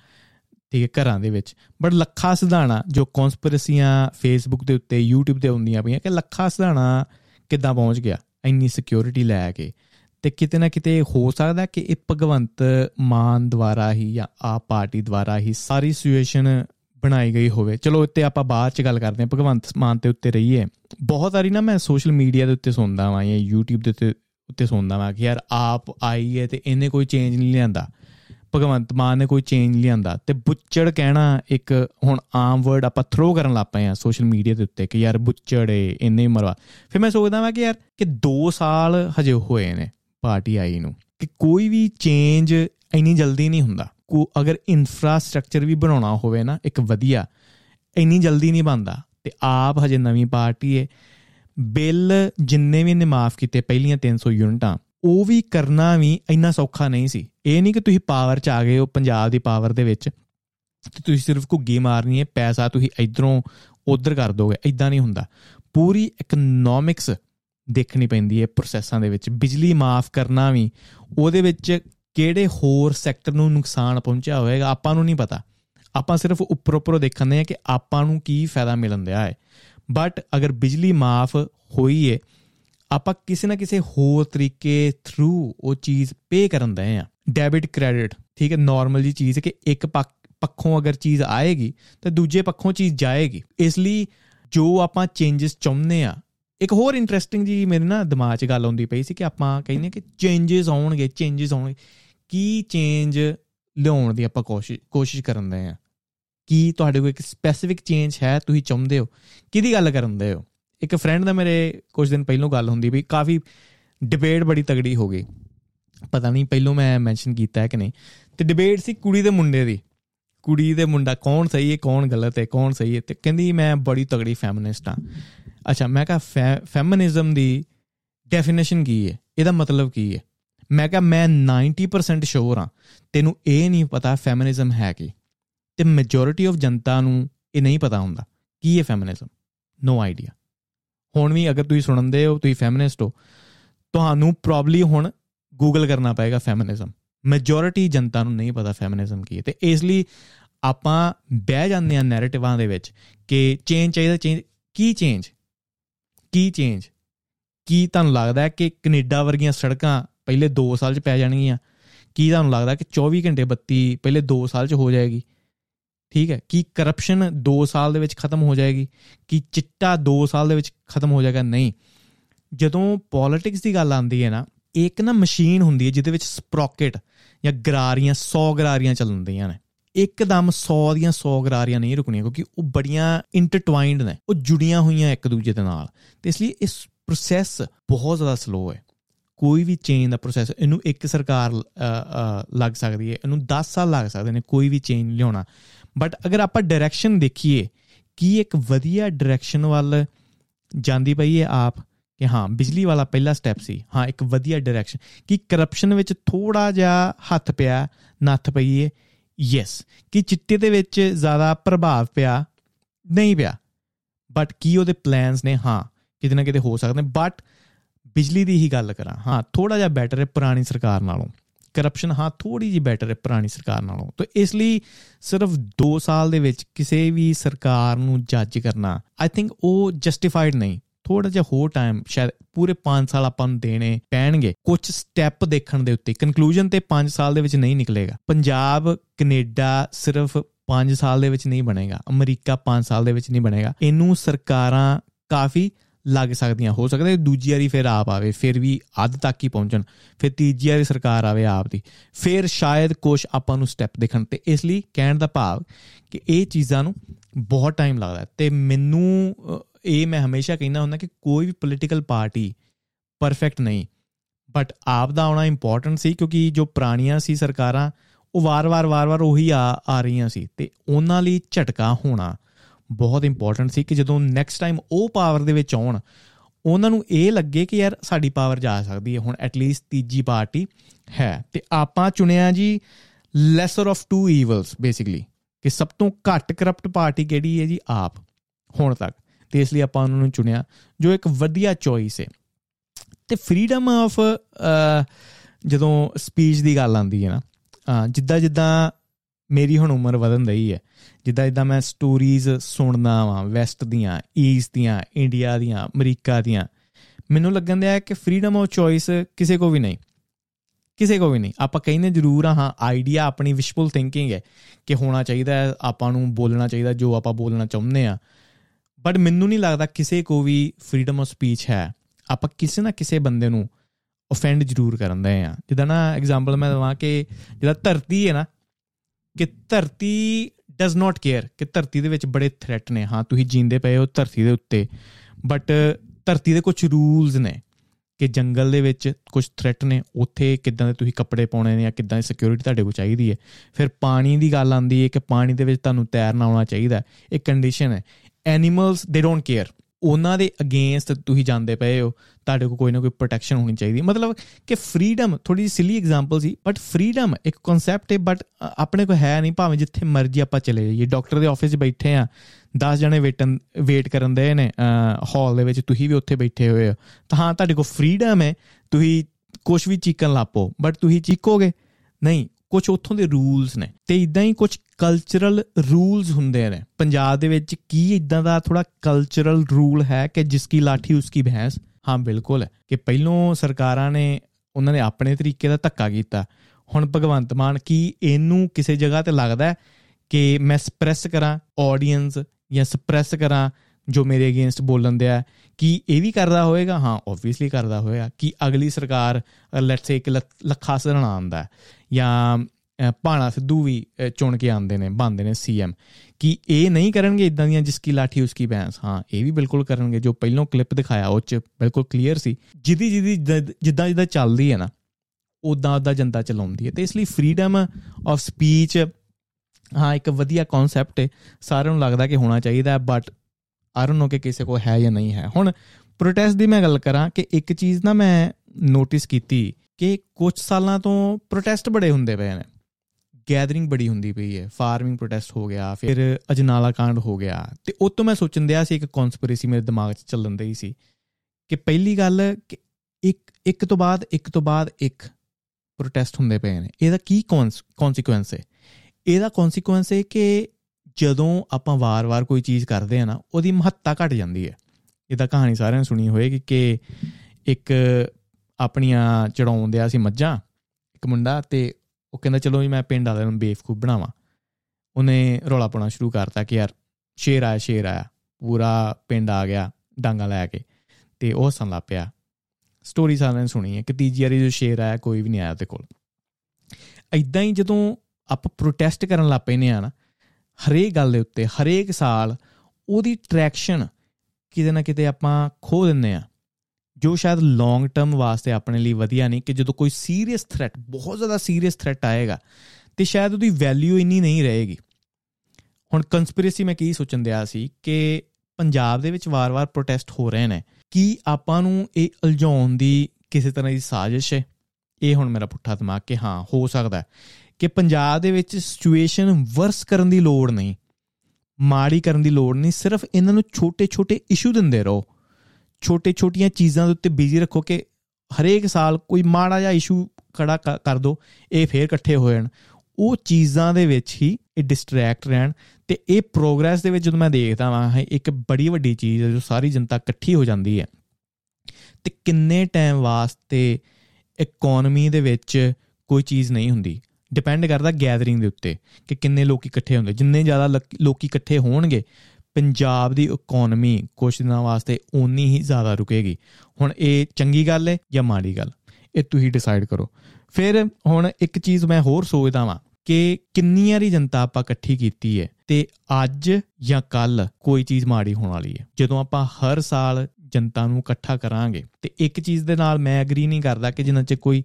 ਠੀਕ ਹੈ, ਘਰਾਂ ਦੇ ਵਿੱਚ। ਬਟ ਲੱਖਾ ਸਿਧਾਣਾ ਜੋ ਕਨਸਪੀਰੇਸੀਆਂ ਫੇਸਬੁੱਕ ਦੇ ਉੱਤੇ, YouTube ਤੇ ਹੁੰਦੀਆਂ ਪਈਆਂ, ਕਿ ਲੱਖਾ ਸਿਧਾਣਾ ਕਿੱਦਾਂ ਪਹੁੰਚ ਗਿਆ, ਇੰਨੀ ਸਿਕਿਉਰਿਟੀ ਲੈ ਕੇ। ਤੇ ਕਿਤੇ ਨਾ ਕਿਤੇ ਹੋ ਸਕਦਾ ਕਿ ਇਹ ਭਗਵੰਤ ਮਾਨ ਦੁਆਰਾ ਹੀ ਜਾਂ ਆ ਪਾਰਟੀ ਦੁਆਰਾ ਹੀ ਸਾਰੀ ਸਿਚੁਏਸ਼ਨ ਬਣਾਈ ਗਈ ਹੋਵੇ। ਚਲੋ, ਇੱਥੇ ਆਪਾਂ ਬਾਅਦ ਚ ਗੱਲ ਕਰਦੇ ਹਾਂ। ਭਗਵੰਤ ਮਾਨ ਤੇ ਉੱਤੇ ਰਹੀਏ। ਬਹੁਤ ਸਾਰੀ ਨਾ ਮੈਂ ਸੋਸ਼ਲ ਮੀਡੀਆ ਦੇ ਉੱਤੇ ਸੁਣਦਾ ਵਾਂ ਜਾਂ YouTube ਦੇ ਉੱਤੇ ਉੱਤੇ ਸੁਣਦਾ ਵਾਂ ਕਿ ਯਾਰ ਆਪ ਆਈ ਹੈ ਤੇ ਇਹਨੇ ਕੋਈ ਚੇਂਜ ਨਹੀਂ ਲਿਆਂਦਾ। ਭਗਵੰਤ ਮਾਨ ਨੇ ਕੋਈ ਚੇਂਜ ਨਹੀਂ ਲਿਆਂਦਾ। ਤੇ ਬੁੱਚੜ ਕਹਿਣਾ ਇੱਕ ਹੁਣ ਆਮ ਵਰਡ ਆਪਾਂ ਥਰੋ ਕਰਨ ਲੱਗ ਪਏ ਆ ਸੋਸ਼ਲ ਮੀਡੀਆ ਦੇ ਉੱਤੇ ਕਿ ਯਾਰ ਬੁੱਚੜ ਏ, ਇੰਨੇ ਮਰਵਾ। ਫਿਰ ਮੈਂ ਸੋਚਦਾ ਵਾਂ ਕਿ ਯਾਰ ਕਿ 2 ਸਾਲ ਹਜੇ ਹੋਏ ਨੇ। ਪਾਰਟੀ ਆਈ ਨੂੰ, ਕਿ ਕੋਈ ਵੀ ਚੇਂਜ ਇੰਨੀ ਜਲਦੀ ਨਹੀਂ ਹੁੰਦਾ। ਕੋ ਅਗਰ ਇਨਫਰਾਸਟ੍ਰਕਚਰ ਵੀ ਬਣਾਉਣਾ ਹੋਵੇ ਨਾ, ਇੱਕ ਵਧੀਆ, ਇੰਨੀ ਜਲਦੀ ਨਹੀਂ ਬਣਦਾ। ਤੇ ਆਪ ਹਜੇ ਨਵੀਂ ਪਾਰਟੀ ਹੈ ਬਿੱਲ ਜਿੰਨੇ ਵੀ ਨੇ ਮਾਫ ਕੀਤੇ, ਪਹਿਲੀਆਂ 300 ਯੂਨਿਟਾਂ, ਉਹ ਵੀ ਕਰਨਾ ਵੀ ਇੰਨਾ ਸੌਖਾ ਨਹੀਂ ਸੀ। ਇਹ ਨਹੀਂ ਕਿ ਤੁਸੀਂ ਪਾਵਰ ਚ ਆ ਗਏ ਹੋ, ਪੰਜਾਬ ਦੀ ਪਾਵਰ ਦੇ ਵਿੱਚ, ਤੇ ਤੁਸੀਂ ਸਿਰਫ ਘੁੱਗੀ ਮਾਰਨੀ ਹੈ ਪੈਸਾ ਤੁਸੀਂ ਇਧਰੋਂ ਉਧਰ ਕਰ ਦੋਗੇ ਇਦਾਂ ਨਹੀਂ ਹੁੰਦਾ। ਪੂਰੀ ਇਕਨੋਮਿਕਸ ਦੇਖਣੀ ਪੈਂਦੀ ਹੈ ਪ੍ਰੋਸੈਸਾਂ ਦੇ ਵਿੱਚ। ਬਿਜਲੀ ਮਾਫ ਕਰਨਾ ਵੀ, ਉਹਦੇ ਵਿੱਚ ਕਿਹੜੇ ਹੋਰ ਸੈਕਟਰ ਨੂੰ ਨੁਕਸਾਨ ਪਹੁੰਚਿਆ ਹੋਵੇਗਾ, ਆਪਾਂ ਨੂੰ ਨਹੀਂ ਪਤਾ। ਆਪਾਂ ਸਿਰਫ ਉੱਪਰ ਉੱਪਰੋਂ ਦੇਖਣਦੇ ਆ ਕਿ ਆਪਾਂ ਨੂੰ ਕੀ ਫਾਇਦਾ ਮਿਲਣ ਦਿਆ ਹੈ। ਬਟ ਅਗਰ ਬਿਜਲੀ ਮਾਫ ਹੋਈ ਹੈ ਆਪਾਂ ਕਿਸੇ ਨਾ ਕਿਸੇ ਹੋਰ ਤਰੀਕੇ ਥਰੂ ਉਹ ਚੀਜ਼ ਪੇ ਕਰਨ ਦੇ ਆ ਡੈਬਿਟ ਕ੍ਰੈਡਿਟ ਠੀਕ ਹੈ ਨਾਰਮਲ ਜੀ ਚੀਜ਼ ਹੈ ਕਿ ਇੱਕ ਪੱਖ- ਪੱਖੋਂ ਅਗਰ ਚੀਜ਼ ਆਏਗੀ, ਤਾਂ ਦੂਜੇ ਪੱਖੋਂ ਚੀਜ਼ ਜਾਏਗੀ। ਇਸ ਲਈ ਜੋ ਆਪਾਂ ਚੇਂਜਸ ਚਾਹੁੰਦੇ ਆ ਇੱਕ ਹੋਰ ਇੰਟਰਸਟਿੰਗ ਜੀ ਮੇਰੇ ਨਾ ਦਿਮਾਗ 'ਚ ਗੱਲ ਆਉਂਦੀ ਪਈ ਸੀ ਕਿ ਆਪਾਂ ਕਹਿੰਦੇ ਕਿ ਚੇਂਜਸ ਆਉਣਗੇ ਚੇਂਜਸ ਆਉਣਗੇ। ਕੀ ਚੇਂਜ ਲਿਆਉਣ ਦੀ ਆਪਾਂ ਕੋਸ਼ਿਸ਼ ਕੋਸ਼ਿਸ਼ ਕਰਨ ਦੇ ਆ ਕੀ ਤੁਹਾਡੇ ਕੋਲ ਇੱਕ ਸਪੈਸੀਫਿਕ ਚੇਂਜ ਹੈ ਤੁਸੀਂ ਚਾਹੁੰਦੇ ਹੋ? ਕਿਹਦੀ ਗੱਲ ਕਰਨ ਦੇ ਹੋ? ਇੱਕ ਫਰੈਂਡ ਦਾ ਮੇਰੇ ਕੁਝ ਦਿਨ ਪਹਿਲਾਂ ਗੱਲ ਹੁੰਦੀ ਵੀ ਕਾਫੀ ਡਿਬੇਟ ਬੜੀ ਤਗੜੀ ਹੋ ਗਈ। ਪਤਾ ਨਹੀਂ ਪਹਿਲਾਂ ਮੈਂ ਮੈਂਸ਼ਨ ਕੀਤਾ ਹੈ ਕਿ ਨਹੀਂ। ਤੇ ਡਿਬੇਟ ਸੀ ਕੁੜੀ ਦੇ ਮੁੰਡੇ ਦੀ। ਕੁੜੀ ਦੇ ਮੁੰਡਾ ਕੌਣ ਸਹੀ ਹੈ, ਕੌਣ ਗਲਤ ਹੈ, ਕੌਣ ਸਹੀ ਹੈ। ਤੇ ਕਹਿੰਦੀ ਮੈਂ ਬੜੀ ਤਗੜੀ ਫੈਮਿਨਿਸਟ ਹਾਂ। ਅੱਛਾ, ਮੈਂ ਕਿਹਾ ਫੈਮਿਨਿਜ਼ਮ ਦੀ ਡੈਫੀਨੇਸ਼ਨ ਕੀ ਹੈ? ਇਹਦਾ ਮਤਲਬ ਕੀ ਹੈ? ਮੈਂ ਕਿਹਾ ਮੈਂ 90% ਸ਼ੋਰ ਹਾਂ, ਤੈਨੂੰ ਇਹ ਨਹੀਂ ਪਤਾ ਫੈਮਿਨਿਜ਼ਮ ਹੈ ਕੀ। ਤੇ ਮੈਜੋਰਿਟੀ ਆਫ ਜਨਤਾ ਨੂੰ ਇਹ ਨਹੀਂ ਪਤਾ ਹੁੰਦਾ, ਕੀ ਹੈ ਫੈਮਿਨਿਜ਼ਮ ਨੋ ਆਈਡੀਆ ਹੁਣ ਵੀ ਅਗਰ ਤੁਸੀਂ ਸੁਣਦੇ ਹੋ, ਤੁਸੀਂ ਫੈਮਿਨਿਸਟ ਹੋ, ਤੁਹਾਨੂੰ ਪ੍ਰੋਬਬਲੀ ਹੁਣ ਗੂਗਲ ਕਰਨਾ ਪਏਗਾ ਫੈਮਿਨਿਜ਼ਮ ਮੈਜੋਰਿਟੀ ਜਨਤਾ ਨੂੰ ਨਹੀਂ ਪਤਾ ਫੈਮਿਨਿਜ਼ਮ ਕੀ ਹੈ। ਤੇ ਇਸ ਲਈ ਆਪਾਂ ਬਹਿ ਜਾਂਦੇ ਆ ਨੈਰੇਟਿਵਾਂ ਦੇ ਵਿੱਚ ਕਿ ਚੇਂਜ ਚਾਹੀਦਾ ਚੇਂਜ ਕੀ ਚੇਂਜ ਕੀ ਚੇਂਜ ਕੀ ਤੁਹਾਨੂੰ ਲੱਗਦਾ ਹੈ ਕਿ ਕੈਨੇਡਾ ਵਰਗੀਆਂ ਸੜਕਾਂ ਪਹਿਲੇ 2 ਸਾਲ 'ਚ ਪੈ ਜਾਣਗੀਆਂ? ਕੀ ਤੁਹਾਨੂੰ ਲੱਗਦਾ ਕਿ 24 ਘੰਟੇ ਬੱਤੀ ਪਹਿਲੇ 2 ਸਾਲ 'ਚ ਹੋ ਜਾਏਗੀ? ਠੀਕ ਹੈ, ਕੀ ਕਰਪਸ਼ਨ 2 ਸਾਲ ਦੇ ਵਿੱਚ ਖਤਮ ਹੋ ਜਾਏਗੀ? ਕੀ ਚਿੱਟਾ 2 ਸਾਲ ਦੇ ਵਿੱਚ ਖਤਮ ਹੋ ਜਾਏਗਾ? ਨਹੀਂ। ਜਦੋਂ ਪੋਲਿਟਿਕਸ ਦੀ ਗੱਲ ਆਉਂਦੀ ਹੈ ਨਾ, ਇੱਕ ਨਾ ਮਸ਼ੀਨ ਹੁੰਦੀ ਹੈ ਜਿਹਦੇ ਵਿੱਚ ਸਪ੍ਰੋਕਟ ਜਾਂ ਗਰਾਰੀਆਂ 100 ਗਰਾਰੀਆਂ ਚੱਲਦੀਆਂ ਨੇ। ਇੱਕਦਮ 100 ਦੀਆਂ 100 ਗਰਾਰੀਆਂ ਨਹੀਂ ਰੁਕਣੀਆਂ ਕਿਉਂਕਿ ਉਹ ਬੜੀਆਂ ਇੰਟਰਟਵਾਈਨਡ ਨੇ ਉਹ ਜੁੜੀਆਂ ਹੋਈਆਂ ਇੱਕ ਦੂਜੇ ਦੇ ਨਾਲ। ਤੇ ਇਸ ਲਈ ਇਸ ਪ੍ਰੋਸੈਸ ਬਹੁਤ ਜ਼ਿਆਦਾ ਸਲੋ ਹੈ। ਕੋਈ ਵੀ ਚੇਂਜ ਦਾ ਪ੍ਰੋਸੈਸ ਇਹਨੂੰ ਇੱਕ ਸਰਕਾਰ ਅ, ਅ, ਲੱਗ ਸਕਦੀ ਹੈ ਇਹਨੂੰ 10 ਸਾਲ ਲੱਗ ਸਕਦੇ ਨੇ ਕੋਈ ਵੀ ਚੇਂਜ ਲਿਆਉਣਾ। ਬਟ ਅਗਰ ਆਪਾਂ ਡਾਇਰੈਕਸ਼ਨ ਦੇਖੀਏ ਕੀ ਇੱਕ ਵਧੀਆ ਡਾਇਰੈਕਸ਼ਨ ਵੱਲ ਜਾਂਦੀ ਪਈ ਹੈ ਆਪ? ਕਿ ਹਾਂ ਬਿਜਲੀ ਵਾਲਾ ਪਹਿਲਾ ਸਟੈਪ ਸੀ। ਹਾਂ ਇੱਕ ਵਧੀਆ ਡਾਇਰੈਕਸ਼ਨ ਕਿ ਕਰਪਸ਼ਨ ਵਿੱਚ ਥੋੜਾ ਜਿਹਾ ਹੱਥ ਪਿਆ ਨੱਥ ਪਈ ਹੈ? ਯੈਸ ਕਿ ਚਿੱਟੇ ਦੇ ਵਿੱਚ ਜ਼ਿਆਦਾ ਪ੍ਰਭਾਵ ਪਿਆ, ਨਹੀਂ ਪਿਆ। ਬਟ ਕੀ ਉਹਦੇ ਪਲਾਨਸ ਨੇ? ਹਾਂ, ਕਿਤੇ ਨਾ ਕਿਤੇ ਹੋ ਸਕਦੇ ਬਟ ਬਿਜਲੀ ਦੀ ਹੀ ਗੱਲ ਕਰਾਂ। ਹਾਂ ਥੋੜਾ ਜਿਹਾ ਬੈਟਰ ਹੈ ਪੁਰਾਣੀ ਸਰਕਾਰ ਨਾਲੋਂ। ਕਰਪਸ਼ਨ ਹਾਂ ਥੋੜੀ ਜੀ ਬੈਟਰ ਹੈ ਪੁਰਾਣੀ ਸਰਕਾਰ ਨਾਲੋਂ। ਤਾਂ ਇਸ ਲਈ ਸਿਰਫ 2 ਸਾਲ ਦੇ ਵਿੱਚ ਕਿਸੇ ਵੀ ਸਰਕਾਰ ਨੂੰ ਜੱਜ ਕਰਨਾ ਆਈ ਥਿੰਕ ਉਹ ਜਸਟੀਫਾਈਡ ਨਹੀਂ। ਥੋੜਾ ਜਿਹਾ ਹੋਰ ਟਾਈਮ ਸ਼ਾਇਦ ਪੂਰੇ 5 ਸਾਲ ਆਪਾਂ ਨੂੰ ਦੇਣੇ ਪੈਣਗੇ। ਕੁਝ ਸਟੈਪ ਦੇਖਣ ਦੇ ਉੱਤੇ ਕਨਕਲੂਜਨ ਤੇ 5 ਸਾਲ ਦੇ ਵਿੱਚ ਨਹੀਂ ਨਿਕਲੇਗਾ। ਪੰਜਾਬ ਕੈਨੇਡਾ ਸਿਰਫ 5 ਸਾਲ ਦੇ ਵਿੱਚ ਨਹੀਂ ਬਣੇਗਾ। ਅਮਰੀਕਾ 5 ਸਾਲ ਦੇ ਵਿੱਚ ਨਹੀਂ ਬਣੇਗਾ। ਇਹਨੂੰ ਸਰਕਾਰਾਂ ਕਾਫੀ ਲੱਗ ਸਕਦੀਆਂ। ਹੋ ਸਕਦਾ ਹੈ ਦੂਜੀ ਵਾਰੀ ਫਿਰ ਆਪ ਆਵੇ ਫਿਰ ਵੀ ਅੱਧ ਤੱਕ ਹੀ ਪਹੁੰਚਣ ਫਿਰ ਤੀਜੀ ਵਾਰੀ ਸਰਕਾਰ ਆਵੇ ਆਪ ਦੀ। ਫਿਰ ਸ਼ਾਇਦ ਕੁਝ ਆਪਾਂ ਨੂੰ ਸਟੈਪ ਦੇਖਣ ਤੇ ਇਸ ਲਈ ਕਹਿਣ ਦਾ ਭਾਵ ਕਿ ਇਹ ਚੀਜ਼ਾਂ ਨੂੰ ਬਹੁਤ ਟਾਈਮ ਲੱਗਦਾ ਹੈ। ਤੇ ਮੈਨੂੰ ਅ, ਇਹ ਮੈਂ ਹਮੇਸ਼ਾ ਕਹਿੰਦਾ ਹੁੰਦਾ ਕਿ ਕੋਈ ਵੀ ਪੋਲੀਟੀਕਲ ਪਾਰਟੀ ਪਰਫੈਕਟ ਨਹੀਂ। ਬਟ ਆਪ ਦਾ ਆਉਣਾ ਇੰਪੋਰਟੈਂਟ ਸੀ ਕਿਉਂਕਿ ਜੋ ਪੁਰਾਣੀਆਂ ਸੀ ਸਰਕਾਰਾਂ, ਉਹ ਵਾਰ-ਵਾਰ ਵਾਰ-ਵਾਰ ਉਹੀ ਆ ਆ ਰਹੀਆਂ ਸੀ। ਤੇ ਉਹਨਾਂ ਲਈ ਝਟਕਾ ਹੋਣਾ ਬਹੁਤ ਇੰਪੋਰਟੈਂਟ ਸੀ ਕਿ ਜਦੋਂ ਨੈਕਸਟ ਟਾਈਮ ਉਹ ਪਾਵਰ ਦੇ ਵਿੱਚ ਆਉਣ, ਉਹਨਾਂ ਨੂੰ ਇਹ ਲੱਗੇ ਕਿ ਯਾਰ ਸਾਡੀ ਪਾਵਰ ਜਾ ਸਕਦੀ ਹੈ, ਹੁਣ ਐਟਲੀਸਟ ਤੀਜੀ ਪਾਰਟੀ ਹੈ। ਤੇ ਆਪਾਂ ਚੁਣਿਆ ਜੀ lesser of two evils basically ਕਿ ਸਭ ਤੋਂ ਘੱਟ ਕਰਪਟ ਪਾਰਟੀ ਕਿਹੜੀ ਹੈ ਜੀ? ਆਪ, ਹੁਣ ਤੱਕ। ਤੇ ਇਸ ਲਈ ਆਪਾਂ ਉਹਨਾਂ ਨੂੰ ਚੁਣਿਆ, ਜੋ ਇੱਕ ਵਧੀਆ ਚੋਇਸ ਹੈ ਤੇ ਫਰੀडम ਆਫ ਜਦੋਂ ਸਪੀਚ ਦੀ ਗੱਲ ਆਉਂਦੀ ਹੈ ਨਾ ਜਿੱਦਾਂ ਜਿੱਦਾਂ ਮੇਰੀ ਹੁਣ ਉਮਰ ਵਧਣ ਰਹੀ ਹੈ, ਜਿੱਦਾਂ ਜਿੱਦਾਂ ਮੈਂ ਸਟੋਰੀਜ਼ ਸੁਣਦਾ ਵਾਂ ਵੈਸਟ ਦੀਆਂ ਈਸਟ ਦੀਆਂ ਇੰਡੀਆ ਦੀਆਂ, ਅਮਰੀਕਾ ਦੀਆਂ, ਮੈਨੂੰ ਲੱਗਣ ਦਿਆ ਕਿ ਫਰੀडम ਆਫ ਚੋਇਸ ਕਿਸੇ ਕੋ ਵੀ ਨਹੀਂ। ਕਿਸੇ ਕੋ ਵੀ ਨਹੀਂ। ਆਪਾਂ ਕਹਿੰਦੇ ਜ਼ਰੂਰ ਆ, ਹਾਂ ਆਈਡੀਆ ਆਪਣੀ ਵਿਸ਼ਫੁਲ ਥਿੰਕਿੰਗ ਹੈ ਕਿ ਹੋਣਾ ਚਾਹੀਦਾ ਹੈ, ਆਪਾਂ ਨੂੰ ਬੋਲਣਾ ਚਾਹੀਦਾ, ਜੋ ਆਪਾਂ ਬੋਲਣਾ ਚਾਹੁੰਦੇ ਆ। ਬਟ ਮੈਨੂੰ ਨਹੀਂ ਲੱਗਦਾ ਕਿਸੇ ਕੋ ਵੀ ਫਰੀडम ਆਫ ਸਪੀਚ ਹੈ। ਆਪਾਂ ਕਿਸੇ ਨਾ ਕਿਸੇ ਬੰਦੇ ਨੂੰ ਅਫੈਂਡ ਜ਼ਰੂਰ ਕਰਨ ਦੇ ਆ ਜਿੱਦਾਂ ਨਾ ਐਗਜ਼ਾਮਪਲ ਮੈਂ ਦਵਾਂ ਕਿ ਜਿਹੜਾ ਧਰਤੀ ਹੈ ਨਾ, ਕਿ ਧਰਤੀ ਡਸ ਨਾਟ ਕੇਅਰ ਕਿ ਧਰਤੀ ਦੇ ਵਿੱਚ ਬੜੇ ਥ੍ਰੈਟ ਨੇ। ਹਾਂ, ਤੁਸੀਂ ਜੀਂਦੇ ਪਏ ਹੋ ਧਰਤੀ ਦੇ ਉੱਤੇ। ਬਟ ਧਰਤੀ ਦੇ ਕੁਝ ਰੂਲਸ ਨੇ ਕਿ ਜੰਗਲ ਦੇ ਵਿੱਚ ਕੁਝ ਥ੍ਰੈਟ ਨੇ। ਉੱਥੇ ਕਿੱਦਾਂ ਦੇ ਤੁਸੀਂ ਕੱਪੜੇ ਪਾਉਣੇ ਨੇ ਜਾਂ ਕਿੱਦਾਂ ਦੀ ਸਿਕਿਉਰਿਟੀ ਤੁਹਾਡੇ ਕੋਲ ਚਾਹੀਦੀ ਹੈ। ਫਿਰ ਪਾਣੀ ਦੀ ਗੱਲ ਆਉਂਦੀ ਹੈ ਕਿ ਪਾਣੀ ਦੇ ਵਿੱਚ ਤੁਹਾਨੂੰ ਤੈਰਨਾ ਆਉਣਾ ਚਾਹੀਦਾ। ਹੈ। ਇਹ ਕੰਡੀਸ਼ਨ ਹੈ। ਐਨੀਮਲਸ ਦੇ ਡੋਨਟ ਕੇਅਰ ਉਹਨਾਂ ਦੇ ਅਗੇਂਸਟ ਤੁਸੀਂ ਜਾਂਦੇ ਪਏ ਹੋ, ਤੁਹਾਡੇ ਕੋਲ ਕੋਈ ਨਾ ਕੋਈ ਪ੍ਰੋਟੈਕਸ਼ਨ ਹੋਣੀ ਚਾਹੀਦੀ ਮਤਲਬ ਕਿ ਫਰੀडम ਥੋੜੀ ਜਿਹੀ ਸਿਲੀ ਐਗਜ਼ਾਮਪਲ ਸੀ ਬਟ ਫਰੀडम ਇੱਕ ਕਨਸੈਪਟ ਹੈ ਬਟ ਆਪਣੇ ਕੋਲ ਹੈ ਨਹੀਂ, ਭਾਵੇਂ ਜਿੱਥੇ ਮਰਜ਼ੀ ਆਪਾਂ ਚਲੇ ਜਾਈਏ। ਡਾਕਟਰ ਦੇ ਆਫਿਸ 'ਚ ਬੈਠੇ ਆ 10 ਜਣੇ ਵੇਟਨ ਵੇਟ ਕਰਨ ਦੇ ਨੇ ਹਾਲ ਦੇ ਵਿੱਚ, ਤੁਸੀਂ ਵੀ ਉੱਥੇ ਬੈਠੇ ਹੋਏ ਹੋ। ਤਾਂ ਹਾਂ, ਤੁਹਾਡੇ ਕੋਲ ਫਰੀडम ਹੈ, ਤੁਸੀਂ ਕੁਝ ਵੀ ਚੀਕਣ ਲਾਪੋ ਬਟ ਤੁਸੀਂ ਚੀਕੋਗੇ? ਨਹੀਂ ਕੁਝ ਉੱਥੋਂ ਦੇ ਰੂਲਸ ਨੇ ਤੇ ਇਦਾਂ ਹੀ ਕੁਝ ਕਲਚਰਲ ਰੂਲਸ ਹੁੰਦੇ ਨੇ। ਪੰਜਾਬ ਦੇ ਵਿੱਚ ਕੀ ਇਦਾਂ ਦਾ ਥੋੜਾ ਕਲਚਰਲ ਰੂਲ ਹੈ ਕਿ ਜਿਸ ਕੀ ਲਾਠੀ ਉਸ ਕੀ ਭੈਂਸ? ਹਾਂ, ਬਿਲਕੁਲ। ਕਿ ਪਹਿਲੋਂ ਸਰਕਾਰਾਂ ਨੇ ਉਹਨਾਂ ਨੇ ਆਪਣੇ ਤਰੀਕੇ ਦਾ ਧੱਕਾ ਕੀਤਾ। ਹੁਣ ਭਗਵੰਤ ਮਾਨ ਕੀ ਇਹਨੂੰ ਕਿਸੇ ਜਗ੍ਹਾ ਤੇ ਲੱਗਦਾ ਹੈ ਕਿ ਮੈਂ ਸਪਰੈਸ ਕਰਾਂ ਆਡੀਅנס ਜਾਂ ਸਪਰੈਸ ਕਰਾਂ ਜੋ ਮੇਰੇ ਅਗੇਂਸਟ ਬੋਲਣ ਦਿਆ ਕੀ ਇਹ ਵੀ ਕਰਦਾ ਹੋਏਗਾ ਹਾਂ ਆਬਵੀਅਸਲੀ ਕਰਦਾ ਹੋਏਗਾ ਕਿ ਅਗਲੀ ਸਰਕਾਰ ਲੈਟਸ ਸੇ ਇੱਕ ਲੱਖਾ ਸਰਣਾ ਆਂਦਾ ਜਾਂ ਅ, ਭਾਣਾ ਸਿੱਧੂ ਵੀ ਅ, ਚੁਣ ਕੇ ਆਉਂਦੇ ਨੇ ਬੰਦੇ ਨੇ ਸੀਐਮ ਕਿ ਇਹ ਨਹੀਂ ਕਰਨਗੇ ਇਦਾਂ ਦੀਆਂ ਜਿਸ ਕੀ ਲਾਠੀ ਉਸ ਕੀ ਬੈਂਸ ਹਾਂ ਇਹ ਵੀ ਬਿਲਕੁਲ ਕਰਨਗੇ ਜੋ ਪਹਿਲੋਂ ਕਲਿੱਪ ਦਿਖਾਇਆ ਉਹ ਚ ਬਿਲਕੁਲ ਕਲੀਅਰ ਸੀ। ਜਿੱਦੀ ਜਿੱਦੀ ਜਦ- ਜਿੱਦਾਂ ਜਿੱਦਾਂ ਚੱਲਦੀ ਹੈ ਨਾ ਉਦਾਂ ਉਦਾਂ ਜਨਤਾ ਚਲਾਉਂਦੀ ਹੈ। ਤੇ ਇਸ ਲਈ ਫਰੀडम ਆਫ ਸਪੀਚ ਹਾਂ ਇੱਕ ਵਧੀਆ ਕਨਸੈਪਟ ਹੈ ਸਾਰਿਆਂ ਨੂੰ ਲੱਗਦਾ ਕਿ ਹੋਣਾ ਚਾਹੀਦਾ ਬਟ ਆਈ ਡੋਨਟ ਨੋ ਕਿ ਕਿਸੇ ਕੋ ਹੈ ਜਾਂ ਨਹੀਂ ਹੈ। ਹੁਣ ਪ੍ਰੋਟੈਸਟ ਦੀ ਮੈਂ ਗੱਲ ਕਰਾਂ ਕਿ ਇੱਕ ਚੀਜ਼ ਨਾ ਮੈਂ ਨੋਟਿਸ ਕੀਤੀ। ਕਿ ਕੁਝ ਸਾਲਾਂ ਤੋਂ ਪ੍ਰੋਟੈਸਟ ਬੜੇ ਹੁੰਦੇ ਪਏ ਨੇ। ਗੈਦਰਿੰਗ ਬੜੀ ਹੁੰਦੀ ਪਈ ਹੈ। ਫਾਰਮਿੰਗ ਪ੍ਰੋਟੈਸਟ ਹੋ ਗਿਆ, ਫਿਰ ਅਜਨਾਲਾ ਕਾਂਡ ਹੋ ਗਿਆ। ਤੇ ਉਹ ਤੋਂ ਮੈਂ ਸੋਚਣ ਦਿਆ ਸੀ, ਇੱਕ ਕਨਸਪੀਰੇਸੀ ਮੇਰੇ ਦਿਮਾਗ 'ਚ ਚੱਲਣ ਦੀ ਸੀ ਕਿ ਪਹਿਲੀ ਗੱਲ ਕਿ ਇੱਕ ਇੱਕ ਤੋਂ ਬਾਅਦ, ਇੱਕ ਤੋਂ ਬਾਅਦ ਇੱਕ ਪ੍ਰੋਟੈਸਟ ਹੁੰਦੇ ਪਏ ਨੇ। ਇਹਦਾ ਕੀ ਕਨਸੀਕੁਐਂਸ ਹੈ? ਇਹਦਾ ਕਨਸੀਕੁਐਂਸ ਹੈ ਕਿ ਜਦੋਂ ਆਪਾਂ ਵਾਰ-ਵਾਰ ਕੋਈ ਚੀਜ਼ ਕਰਦੇ ਆ ਨਾ, ਉਹਦੀ ਮਹੱਤਤਾ ਘਟ ਜਾਂਦੀ ਹੈ। ਇਹਦਾ ਕਹਾਣੀ ਸਾਰਿਆਂ ਨੇ ਸੁਣੀ ਹੋਏਗੀ ਕਿ ਇੱਕ ਆਪਣੀਆਂ ਚੜਾਉਣ ਦਿਆ ਸੀ ਮੱਝਾਂ, ਇੱਕ ਮੁੰਡਾ ਤੇ ਉਹ ਕਹਿੰਦਾ ਚਲੋ ਜੀ ਮੈਂ ਪਿੰਡ ਵਾਲਿਆਂ ਨੂੰ ਬੇਵਕੂਫ ਬਣਾਵਾਂ। ਉਹਨੇ ਰੌਲਾ ਪਾਉਣਾ ਸ਼ੁਰੂ ਕਰਤਾ ਕਿ ਯਾਰ ਸ਼ੇਰ ਆਇਆ ਸ਼ੇਰ ਆਇਆ, ਪੂਰਾ ਪਿੰਡ ਆ ਗਿਆ ਡਾਂਗਾ ਲੈ ਕੇ। ਤੇ ਉਹ ਹੱਸਣ ਲੱਗ ਪਿਆ। ਸਟੋਰੀ ਸਾਰਿਆਂ ਨੇ ਸੁਣੀ ਹੈ ਕਿ ਤੀਜੀ ਵਾਰੀ ਜੋ ਸ਼ੇਰ ਆਇਆ, ਕੋਈ ਵੀ ਨਹੀਂ ਆਇਆ ਉਹਦੇ ਕੋਲ। ਐਦਾਂ ਹੀ ਜਦੋਂ ਆਪਾਂ ਪ੍ਰੋਟੈਸਟ ਕਰਨ ਲੱਗ ਪੈਨੇ ਆ ਨਾ, ਹਰੇਕ ਗੱਲ ਦੇ ਉੱਤੇ, ਹਰੇਕ ਸਾਲ ਉਹਦੀ ਟਰੈਕਸ਼ਨ ਕਿਤੇ ਨਾ ਕਿਤੇ ਆਪਾਂ ਖੋ ਦਿੰਨੇ ਆ ਜੋ ਸ਼ਾਇਦ ਲੌਂਗ ਟਰਮ ਵਾਸਤੇ ਆਪਣੇ ਲਈ ਵਧੀਆ ਨਹੀਂ, ਕਿ ਜਦੋਂ ਕੋਈ ਸੀਰੀਅਸ ਥ੍ਰੈਟ ਬਹੁਤ ਜ਼ਿਆਦਾ ਸੀਰੀਅਸ ਥ੍ਰੈਟ ਆਏਗਾ, ਤੇ ਸ਼ਾਇਦ ਉਹਦੀ ਵੈਲਿਊ ਇੰਨੀ ਨਹੀਂ ਰਹੇਗੀ। ਹੁਣ ਕਨਸਪੀਰੇਸੀ ਮੈਂ ਕੀ ਸੋਚਣ ਦਿਆ ਸੀ ਕਿ ਪੰਜਾਬ ਦੇ ਵਿੱਚ ਵਾਰ-ਵਾਰ ਪ੍ਰੋਟੈਸਟ ਹੋ ਰਹੇ ਨੇ। ਕੀ ਆਪਾਂ ਨੂੰ ਇਹ ਉਲਝਾਉਣ ਦੀ ਕਿਸੇ ਤਰ੍ਹਾਂ ਦੀ ਸਾਜ਼ਿਸ਼ ਹੈ? ਇਹ ਹੁਣ ਮੇਰਾ ਪੁੱਠਾ ਦਿਮਾਗ ਕਿ ਹਾਂ, ਹੋ ਸਕਦਾ ਹੈ ਕਿ ਪੰਜਾਬ ਦੇ ਵਿੱਚ ਸਿਚੁਏਸ਼ਨ ਵਰਸ ਕਰਨ ਦੀ ਲੋੜ ਨਹੀਂ, ਮਾੜੀ ਕਰਨ ਦੀ ਲੋੜ ਨਹੀਂ, ਸਿਰਫ ਇਹਨਾਂ ਨੂੰ ਛੋਟੇ-ਛੋਟੇ ਇਸ਼ੂ ਦਿੰਦੇ ਰਹੋ। ਛੋਟੇ-ਛੋਟੀਆਂ ਚੀਜ਼ਾਂ ਦੇ ਉੱਤੇ ਬਿਜ਼ੀ ਰੱਖੋ ਕਿ ਹਰੇਕ ਸਾਲ ਕੋਈ ਮਾੜਾ ਜਿਹਾ ਇਸ਼ੂ ਖੜਾ ਕ- ਕਰ ਦੋ, ਇਹ ਫੇਰ ਇਕੱਠੇ ਹੋ ਜਾਣ। ਉਹ ਚੀਜ਼ਾਂ ਦੇ ਵਿੱਚ ਹੀ ਇਹ ਡਿਸਟਰੈਕਟ ਰਹਿਣ ਤੇ ਇਹ ਪ੍ਰੋਗਰੈਸ ਦੇ ਵਿੱਚ ਜਦੋਂ ਮੈਂ ਦੇਖਦਾ ਵਾਂ, ਇਹ ਇੱਕ ਬੜੀ ਵੱਡੀ ਚੀਜ਼ ਹੈ ਜੋ ਸਾਰੀ ਜਨਤਾ ਇਕੱਠੀ ਹੋ ਜਾਂਦੀ ਹੈ। ਤੇ ਕਿੰਨੇ ਟਾਈਮ ਵਾਸਤੇ ਇਕਨੋਮੀ ਦੇ ਵਿੱਚ ਕੋਈ ਚੀਜ਼ ਨਹੀਂ ਹੁੰਦੀ। ਡਿਪੈਂਡ ਕਰਦਾ ਗੈਦਰਿੰਗ ਦੇ ਉੱਤੇ ਕਿ ਕਿੰਨੇ ਲੋਕ ਇਕੱਠੇ ਹੁੰਦੇ। ਜਿੰਨੇ ਜ਼ਿਆਦਾ ਲੋਕ- ਲੋਕੀ ਇਕੱਠੇ ਹੋਣਗੇ ਪੰਜਾਬ ਦੀ ਇਕਨੋਮੀ ਕੁਝ ਦਿਨਾਂ ਵਾਸਤੇ ਓਨੀ ਹੀ ਜ਼ਿਆਦਾ ਰੁਕੇਗੀ। ਹੁਣ ਇਹ ਚੰਗੀ ਗੱਲ ਹੈ ਜਾਂ ਮਾੜੀ ਗੱਲ? ਇਹ ਤੁਸੀਂ ਡਿਸਾਈਡ ਕਰੋ। ਫਿਰ ਹੁਣ ਇੱਕ ਚੀਜ਼ ਮੈਂ ਹੋਰ ਸੋਚਦਾ ਵਾਂ ਕਿ ਕਿੰਨੀ ਵਾਰੀ ਜਨਤਾ ਆਪਾਂ ਇਕੱਠੀ ਕੀਤੀ ਹੈ ਤੇ ਅੱਜ ਜਾਂ ਕੱਲ ਕੋਈ ਚੀਜ਼ ਮਾੜੀ ਹੋਣ ਵਾਲੀ ਹੈ ਜਦੋਂ ਆਪਾਂ ਹਰ ਸਾਲ ਜਨਤਾ ਨੂੰ ਇਕੱਠਾ ਕਰਾਂਗੇ ਤੇ ਇੱਕ ਚੀਜ਼ ਦੇ ਨਾਲ ਮੈਂ ਐਗਰੀ ਨਹੀਂ ਕਰਦਾ ਕਿ ਜਿੰਨਾ ਚ ਕੋਈ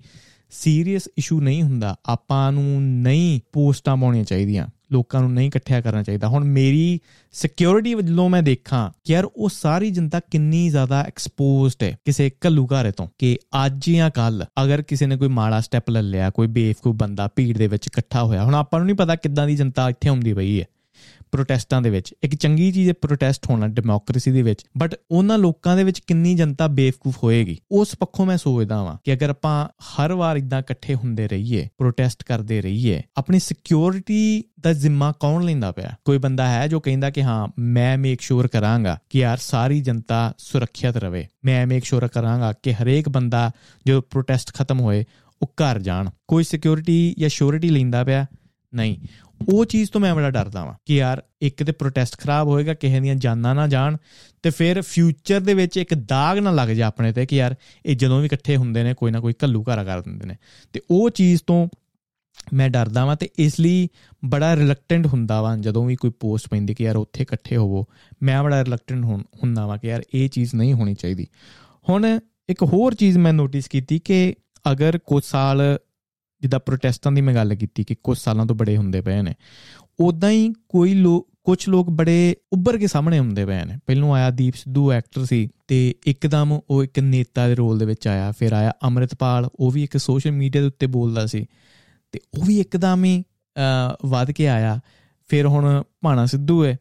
ਸੀਰੀਅਸ ਇਸ਼ੂ ਨਹੀਂ ਹੁੰਦਾ। ਆਪਾਂ ਨੂੰ ਨਹੀਂ ਪੋਸਟਾਂ ਪਾਉਣੀਆਂ ਚਾਹੀਦੀਆਂ। ਲੋਕਾਂ ਨੂੰ ਨਹੀਂ ਇਕੱਠਿਆ ਕਰਨਾ ਚਾਹੀਦਾ। ਹੁਣ ਮੇਰੀ ਸਿਕਿਉਰਿਟੀ ਵੱਲੋਂ ਮੈਂ ਦੇਖਾਂ ਕਿ ਯਾਰ ਉਹ ਸਾਰੀ ਜਨਤਾ ਕਿੰਨੀ ਜ਼ਿਆਦਾ ਐਕਸਪੋਜ਼ਡ ਹੈ ਕਿਸੇ ਘੱਲੂ ਘਾਰੇ ਤੋਂ ਕਿ ਅੱਜ ਜਾਂ ਕੱਲ ਅਗਰ ਕਿਸੇ ਨੇ ਕੋਈ ਮਾੜਾ ਸਟੈਪ ਲੈ ਲਿਆ, ਕੋਈ ਬੇਵਕੂਫ ਬੰਦਾ ਭੀੜ ਦੇ ਵਿੱਚ ਇਕੱਠਾ ਹੋਇਆ। ਹੁਣ ਆਪਾਂ ਨੂੰ ਨਹੀਂ ਪਤਾ ਕਿੱਦਾਂ ਦੀ ਜਨਤਾ ਇੱਥੇ ਆਉਂਦੀ ਪਈ ਹੈ। ਪ੍ਰੋਟੈਸਟਾਂ ਦੇ ਵਿੱਚ, ਇੱਕ ਚੰਗੀ ਚੀਜ਼ ਹੈ ਪ੍ਰੋਟੈਸਟ ਹੋਣਾ ਡੈਮੋਕ੍ਰੇਸੀ ਦੇ ਵਿੱਚ ਬਟ ਉਹਨਾਂ ਲੋਕਾਂ ਦੇ ਵਿੱਚ ਕਿੰਨੀ ਜਨਤਾ ਬੇਵਕੂਫ ਹੋਏਗੀ? ਉਸ ਪੱਖੋਂ ਮੈਂ ਸੋਚਦਾ ਵਾਂ ਕਿ ਅਗਰ ਆਪਾਂ ਹਰ ਵਾਰ ਇਦਾਂ ਇਕੱਠੇ ਹੁੰਦੇ ਰਹੀਏ ਪ੍ਰੋਟੈਸਟ ਕਰਦੇ ਰਹੀਏ, ਆਪਣੀ ਸਿਕਿਉਰਿਟੀ ਦਾ ਜ਼ਿੰਮਾ ਕੌਣ ਲੈਂਦਾ ਪਿਆ? ਕੋਈ ਬੰਦਾ ਹੈ ਜੋ ਕਹਿੰਦਾ ਕਿ ਹਾਂ, ਮੈਂ ਮੇਕ ਸ਼ੋਰ ਕਰਾਂਗਾ ਕਿ ਯਾਰ ਸਾਰੀ ਜਨਤਾ ਸੁਰੱਖਿਅਤ ਰਵੇ। ਮੈਂ ਮੇਕ ਸ਼ੋਰ ਕਰਾਂਗਾ ਕਿ ਹਰੇਕ ਬੰਦਾ ਜਦੋਂ ਪ੍ਰੋਟੈਸਟ ਖਤਮ ਹੋਏ, ਉਹ ਘਰ ਜਾਣ। ਕੋਈ ਸਿਕਿਉਰਿਟੀ ਜਾਂ ਸ਼ੋਰਿਟੀ ਲੈਂਦਾ ਪਿਆ? ਨਹੀਂ। ਉਹ ਚੀਜ਼ ਤੋਂ ਮੈਂ ਬੜਾ ਡਰਦਾ ਵਾਂ ਕਿ ਯਾਰ ਇੱਕ ਤੇ ਪ੍ਰੋਟੈਸਟ ਖਰਾਬ ਹੋਏਗਾ, ਕਿਸੇ ਦੀਆਂ ਜਾਨਾਂ ਨਾ ਜਾਣ ਤੇ ਫਿਰ ਫਿਊਚਰ ਦੇ ਵਿੱਚ ਇੱਕ ਦਾਗ ਨਾ ਲੱਗ ਜਾ ਆਪਣੇ ਤੇ ਕਿ ਯਾਰ ਇਹ ਜਦੋਂ ਵੀ ਇਕੱਠੇ ਹੁੰਦੇ ਨੇ, ਕੋਈ ਨਾ ਕੋਈ ਘੱਲੂ ਘਾਰਾ ਕਰ ਦਿੰਦੇ ਨੇ। ਤੇ ਉਹ ਚੀਜ਼ ਤੋਂ ਮੈਂ ਡਰਦਾ ਵਾਂ ਤੇ ਇਸ ਲਈ ਬੜਾ ਰਿਲੈਕਟੈਂਟ ਹੁੰਦਾ ਵਾਂ ਜਦੋਂ ਵੀ ਕੋਈ ਪੋਸਟ ਪੈਂਦੀ ਕਿ ਯਾਰ ਉੱਥੇ ਇਕੱਠੇ ਹੋਵੋ। ਮੈਂ ਬੜਾ ਰਿਲੈਕਟੈਂਟ ਹੁੰਦਾ ਵਾਂ ਕਿ ਯਾਰ ਇਹ ਚੀਜ਼ ਨਹੀਂ ਹੋਣੀ ਚਾਹੀਦੀ। ਹੁਣ ਇੱਕ ਹੋਰ ਚੀਜ਼ ਮੈਂ ਨੋਟਿਸ ਕੀਤੀ ਕਿ ਅਗਰ ਕੁਝ ਸਾਲ ਜਿੱਦਾਂ ਪ੍ਰੋਟੈਸਟਾਂ ਦੀ ਮੈਂ ਗੱਲ ਕੀਤੀ ਕਿ ਕੁਝ ਸਾਲਾਂ ਤੋਂ ਬੜੇ ਹੁੰਦੇ ਪਏ ਨੇ ਉਦਾਂ ਹੀ ਕੋਈ ਲੋਕ ਕੁਝ ਲੋਕ ਬੜੇ ਉੱਭਰ ਕੇ ਸਾਹਮਣੇ ਆਉਂਦੇ ਪਏ ਨੇ। ਪਹਿਲੋਂ ਆਇਆ ਦੀਪ ਸਿੱਧੂ ਐਕਟਰ ਸੀ ਤੇ ਇੱਕਦਮ ਉਹ ਇੱਕ ਨੇਤਾ ਦੇ ਰੋਲ ਦੇ ਵਿੱਚ ਆਇਆ ਫਿਰ ਆਇਆ ਅੰਮ੍ਰਿਤਪਾਲ ਉਹ ਵੀ ਇੱਕ ਸੋਸ਼ਲ ਮੀਡੀਆ ਦੇ ਉੱਤੇ ਬੋਲਦਾ ਸੀ ਤੇ ਉਹ ਵੀ ਇੱਕਦਮ ਹੀ ਅਹ, ਵੱਧ ਕੇ ਆਇਆ। ਫਿਰ ਹੁਣ ਭਾਣਾ ਸਿੱਧੂ ਹੈ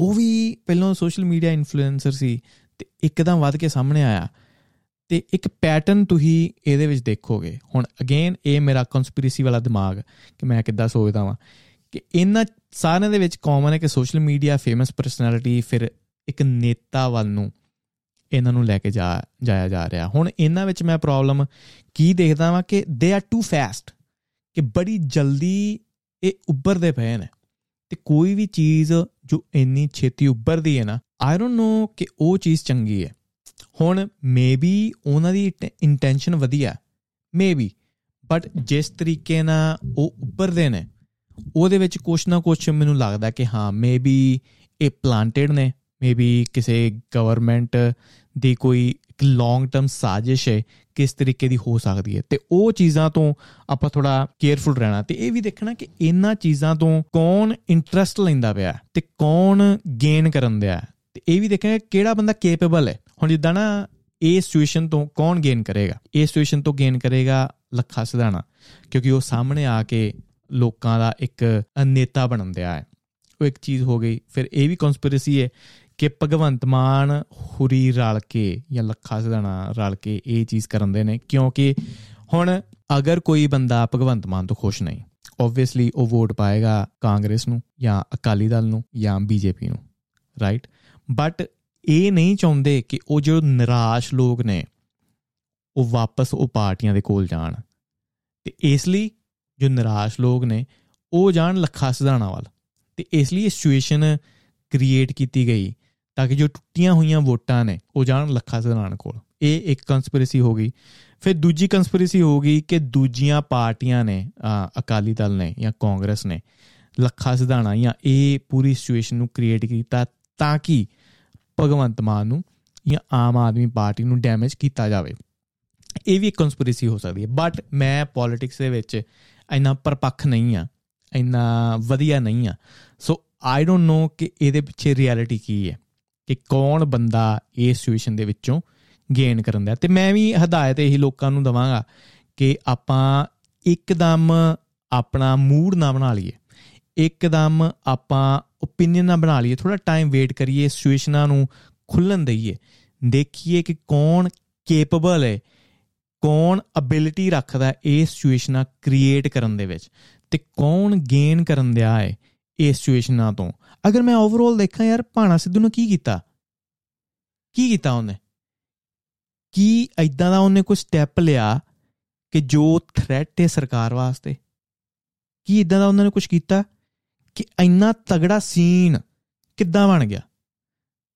ਉਹ ਵੀ ਪਹਿਲਾਂ ਸੋਸ਼ਲ ਮੀਡੀਆ ਇਨਫਲੂਐਂਸਰ ਸੀ ਤੇ ਇੱਕਦਮ ਵੱਧ ਕੇ ਸਾਹਮਣੇ ਆਇਆ। ਤੇ ਇੱਕ ਪੈਟਰਨ ਤੁਸੀਂ ਇਹਦੇ ਵਿੱਚ ਦੇਖੋਗੇ। ਹੁਣ ਅਗੇਨ ਇਹ ਮੇਰਾ ਕਨਸਪੀਰੇਸੀ ਵਾਲਾ ਦਿਮਾਗ ਕਿ ਮੈਂ ਕਿੱਦਾਂ ਸੋਚਦਾ ਵਾਂ ਕਿ ਇਹਨਾਂ ਸਾਰਿਆਂ ਦੇ ਵਿੱਚ ਕਾਮਨ ਹੈ ਕਿ ਸੋਸ਼ਲ ਮੀਡੀਆ ਫੇਮਸ ਪਰਸਨੈਲਿਟੀ ਫਿਰ ਇੱਕ ਨੇਤਾ ਵੱਲ ਨੂੰ ਇਹਨਾਂ ਨੂੰ ਲੈ ਕੇ ਜਾ, ਜਾਇਆ ਜਾ ਰਿਹਾ। ਹੁਣ ਇਹਨਾਂ ਵਿੱਚ ਮੈਂ ਪ੍ਰੋਬਲਮ ਕੀ ਦੇਖਦਾ ਵਾਂ ਕਿ ਦੇ ਆਰ ਟੂ ਫਾਸਟ ਕਿ ਬੜੀ ਜਲਦੀ ਇਹ ਉੱਭਰਦੇ ਪਏ ਨੇ। ਤੇ ਕੋਈ ਵੀ ਚੀਜ਼ ਜੋ ਇੰਨੀ ਛੇਤੀ ਉੱਭਰਦੀ ਹੈ ਨਾ ਆਈ ਡੋਨਟ ਨੋ ਕਿ ਉਹ ਚੀਜ਼ ਚੰਗੀ ਹੈ। ਹੁਣ ਮੇਬੀ ਉਹਨਾਂ ਦੀ ਇੰਟੈਂਸ਼ਨ ਵਧੀਆ ਮੇਬੀ ਬਟ ਜਿਸ ਤਰੀਕੇ ਨਾਲ ਉਹ ਉੱਭਰਦੇ ਨੇ, ਉਹਦੇ ਵਿੱਚ ਕੁਛ ਨਾ ਕੁਛ ਮੈਨੂੰ ਲੱਗਦਾ ਕਿ ਹਾਂ ਮੇਬੀ ਇਹ ਪਲਾਂਟਡ ਨੇ ਮੇਬੀ ਕਿਸੇ ਗਵਰਨਮੈਂਟ ਦੀ ਕੋਈ ਇੱਕ ਲੌਂਗ ਟਰਮ ਸਾਜ਼ਿਸ਼ ਹੈ, ਕਿਸ ਤਰੀਕੇ ਦੀ ਹੋ ਸਕਦੀ ਹੈ। ਤੇ ਉਹ ਚੀਜ਼ਾਂ ਤੋਂ ਆਪਾਂ ਥੋੜਾ ਕੇਅਰਫੁਲ ਰਹਿਣਾ ਤੇ ਇਹ ਵੀ ਦੇਖਣਾ ਕਿ ਇਹਨਾਂ ਚੀਜ਼ਾਂ ਤੋਂ ਕੌਣ ਇੰਟਰਸਟ ਲੈਂਦਾ ਪਿਆ ਤੇ ਕੌਣ ਗੇਨ ਕਰਨ ਦਿਆ ਹੈ। ਤੇ ਇਹ ਵੀ ਦੇਖਣਾ ਕਿ ਕਿਹੜਾ ਬੰਦਾ ਕੇਪੇਬਲ ਹੈ। ਹੁਣ ਜਿੱਦਾਂ ਨਾ, ਇਹ ਸਿਚੁਏਸ਼ਨ ਤੋਂ ਕੌਣ ਗੇਨ ਕਰੇਗਾ? ਇਹ ਸਿਚੁਏਸ਼ਨ ਤੋਂ ਗੇਨ ਕਰੇਗਾ ਲੱਖਾ ਸਿਧਾਣਾ, ਕਿਉਂਕਿ ਉਹ ਸਾਹਮਣੇ ਆ ਕੇ ਲੋਕਾਂ ਦਾ ਇੱਕ ਨੇਤਾ ਬਣਨ ਦਿਆ ਹੈ। ਉਹ ਇੱਕ ਚੀਜ਼ ਹੋ ਗਈ। ਫਿਰ ਇਹ ਵੀ ਕਨਸਪੀਰੇਸੀ ਹੈ ਕਿ ਭਗਵੰਤ ਮਾਨ ਹੁਰੀ ਰਲ ਕੇ ਜਾਂ ਲੱਖਾ ਸਿਧਾਣਾ ਰਲ ਕੇ ਇਹ ਚੀਜ਼ ਕਰਨ ਦੇ ਨੇ, ਕਿਉਂਕਿ ਹੁਣ ਅਗਰ ਕੋਈ ਬੰਦਾ ਭਗਵੰਤ ਮਾਨ ਤੋਂ ਖੁਸ਼ ਨਹੀਂ ਆਬਵੀਅਸਲੀ ਉਹ ਵੋਟ ਪਾਏਗਾ ਕਾਂਗਰਸ ਨੂੰ ਜਾਂ ਅਕਾਲੀ ਦਲ ਨੂੰ ਜਾਂ ਬੀਜੇਪੀ ਨੂੰ ਰਾਈਟ ਬਟ ਇਹ ਨਹੀਂ ਚਾਹੁੰਦੇ ਕਿ ਉਹ ਜੋ ਨਿਰਾਸ਼ ਲੋਕ ਨੇ ਉਹ ਵਾਪਸ ਉਹ ਪਾਰਟੀਆਂ ਦੇ ਕੋਲ ਜਾਣ। ਤੇ ਇਸ ਲਈ ਜੋ ਨਿਰਾਸ਼ ਲੋਕ ਨੇ ਉਹ ਜਾਣ ਲੱਖਾ ਸਿਧਾਣਾ ਵੱਲ। ਤੇ ਇਸ ਲਈ ਇਹ ਸਿਚੁਏਸ਼ਨ ਕ੍ਰੀਏਟ ਕੀਤੀ ਗਈ ਤਾਂ ਕਿ ਜੋ ਟੁੱਟੀਆਂ ਹੋਈਆਂ ਵੋਟਾਂ ਨੇ ਉਹ ਜਾਣ ਲੱਖਾ ਸਿਧਾਣਾ ਕੋਲ। ਇਹ ਇੱਕ ਕਨਸਪੀਰੇਸੀ ਹੋ ਗਈ। ਫਿਰ ਦੂਜੀ ਕਨਸਪੀਰੇਸੀ ਹੋ ਗਈ ਕਿ ਦੂਜੀਆਂ ਪਾਰਟੀਆਂ ਨੇ ਅ, ਅਕਾਲੀ ਦਲ ਨੇ ਜਾਂ ਕਾਂਗਰਸ ਨੇ ਲੱਖਾ ਸਿਧਾਣਾ ਜਾਂ ਇਹ ਪੂਰੀ ਸਿਚੁਏਸ਼ਨ ਨੂੰ ਕ੍ਰੀਏਟ ਕੀਤਾ ਤਾਂ ਕਿ ਭਗਵੰਤ ਮਾਨ ਨੂੰ ਜਾਂ ਆਮ ਆਦਮੀ ਪਾਰਟੀ ਨੂੰ ਡੈਮੇਜ ਕੀਤਾ ਜਾਵੇ। ਇਹ ਵੀ ਇੱਕ ਕਨਸਪੀਰੇਸੀ ਹੋ ਸਕਦੀ ਹੈ। ਬਟ ਮੈਂ ਪੋਲਿਟਿਕਸ ਦੇ ਵਿੱਚ ਇੰਨਾ ਪਰਪੱਖ ਨਹੀਂ ਆ ਇੰਨਾ ਵਧੀਆ ਨਹੀਂ ਆ ਸੋ ਆਈ ਡੋਨਟ ਨੋ ਕਿ ਇਹਦੇ ਪਿੱਛੇ ਰਿਐਲਿਟੀ ਕੀ ਹੈ। ਕਿ ਕੌਣ ਬੰਦਾ ਇਸ ਸਿਚੁਏਸ਼ਨ ਦੇ ਵਿੱਚੋਂ ਗੇਨ ਕਰਨ ਦਾ ਤੇ ਮੈਂ ਵੀ ਹਦਾਇਤ ਇਹੀ ਲੋਕਾਂ ਨੂੰ ਦਵਾਂਗਾ ਕਿ ਆਪਾਂ ਇੱਕਦਮ ਆਪਣਾ ਮੂਡ ਨਾ ਬਣਾ ਲਈਏ। ਇੱਕਦਮ ਆਪਾਂ ਓਪੀਨੀਅਨ ਨਾ ਬਣਾ ਲਈਏ ਥੋੜਾ ਟਾਈਮ ਵੇਟ ਕਰੀਏ ਸਿਚੁਏਸ਼ਨਾਂ ਨੂੰ ਖੁੱਲਣ ਦਈਏ, ਦੇਖੀਏ ਕਿ ਕੌਣ ਕੇਪੇਬਲ ਹੈ, ਕੌਣ ਅਬਿਲਿਟੀ ਰੱਖਦਾ ਹੈ ਇਹ ਸਿਚੁਏਸ਼ਨਾਂ ਕ੍ਰੀਏਟ ਕਰਨ ਦੇ ਵਿੱਚ ਤੇ ਕੌਣ ਗੇਨ ਕਰਨ ਦਿਆ ਹੈ ਇਸ ਸਿਚੁਏਸ਼ਨਾਂ ਤੋਂ। ਅਗਰ ਮੈਂ ਓਵਰਆਲ ਦੇਖਾਂ ਯਾਰ, ਭਾਣਾ ਸਿੱਧੂ ਨੇ ਕੀ ਕੀਤਾ? ਕੀ ਕੀਤਾ ਉਹਨੇ? ਕੀ ਐਦਾਂ ਦਾ ਉਹਨੇ ਕੋਈ ਸਟੈਪ ਲਿਆ ਕਿ ਜੋ ਥ੍ਰੈਟ ਹੈ ਸਰਕਾਰ ਵਾਸਤੇ? ਕੀ ਇਦਾਂ ਦਾ ਉਹਨਾਂ ਨੇ ਕੁਝ ਕੀਤਾ? ਕਿ ਇੰਨਾ ਤਗੜਾ ਸੀਨ ਕਿੱਦਾਂ ਬਣ ਗਿਆ?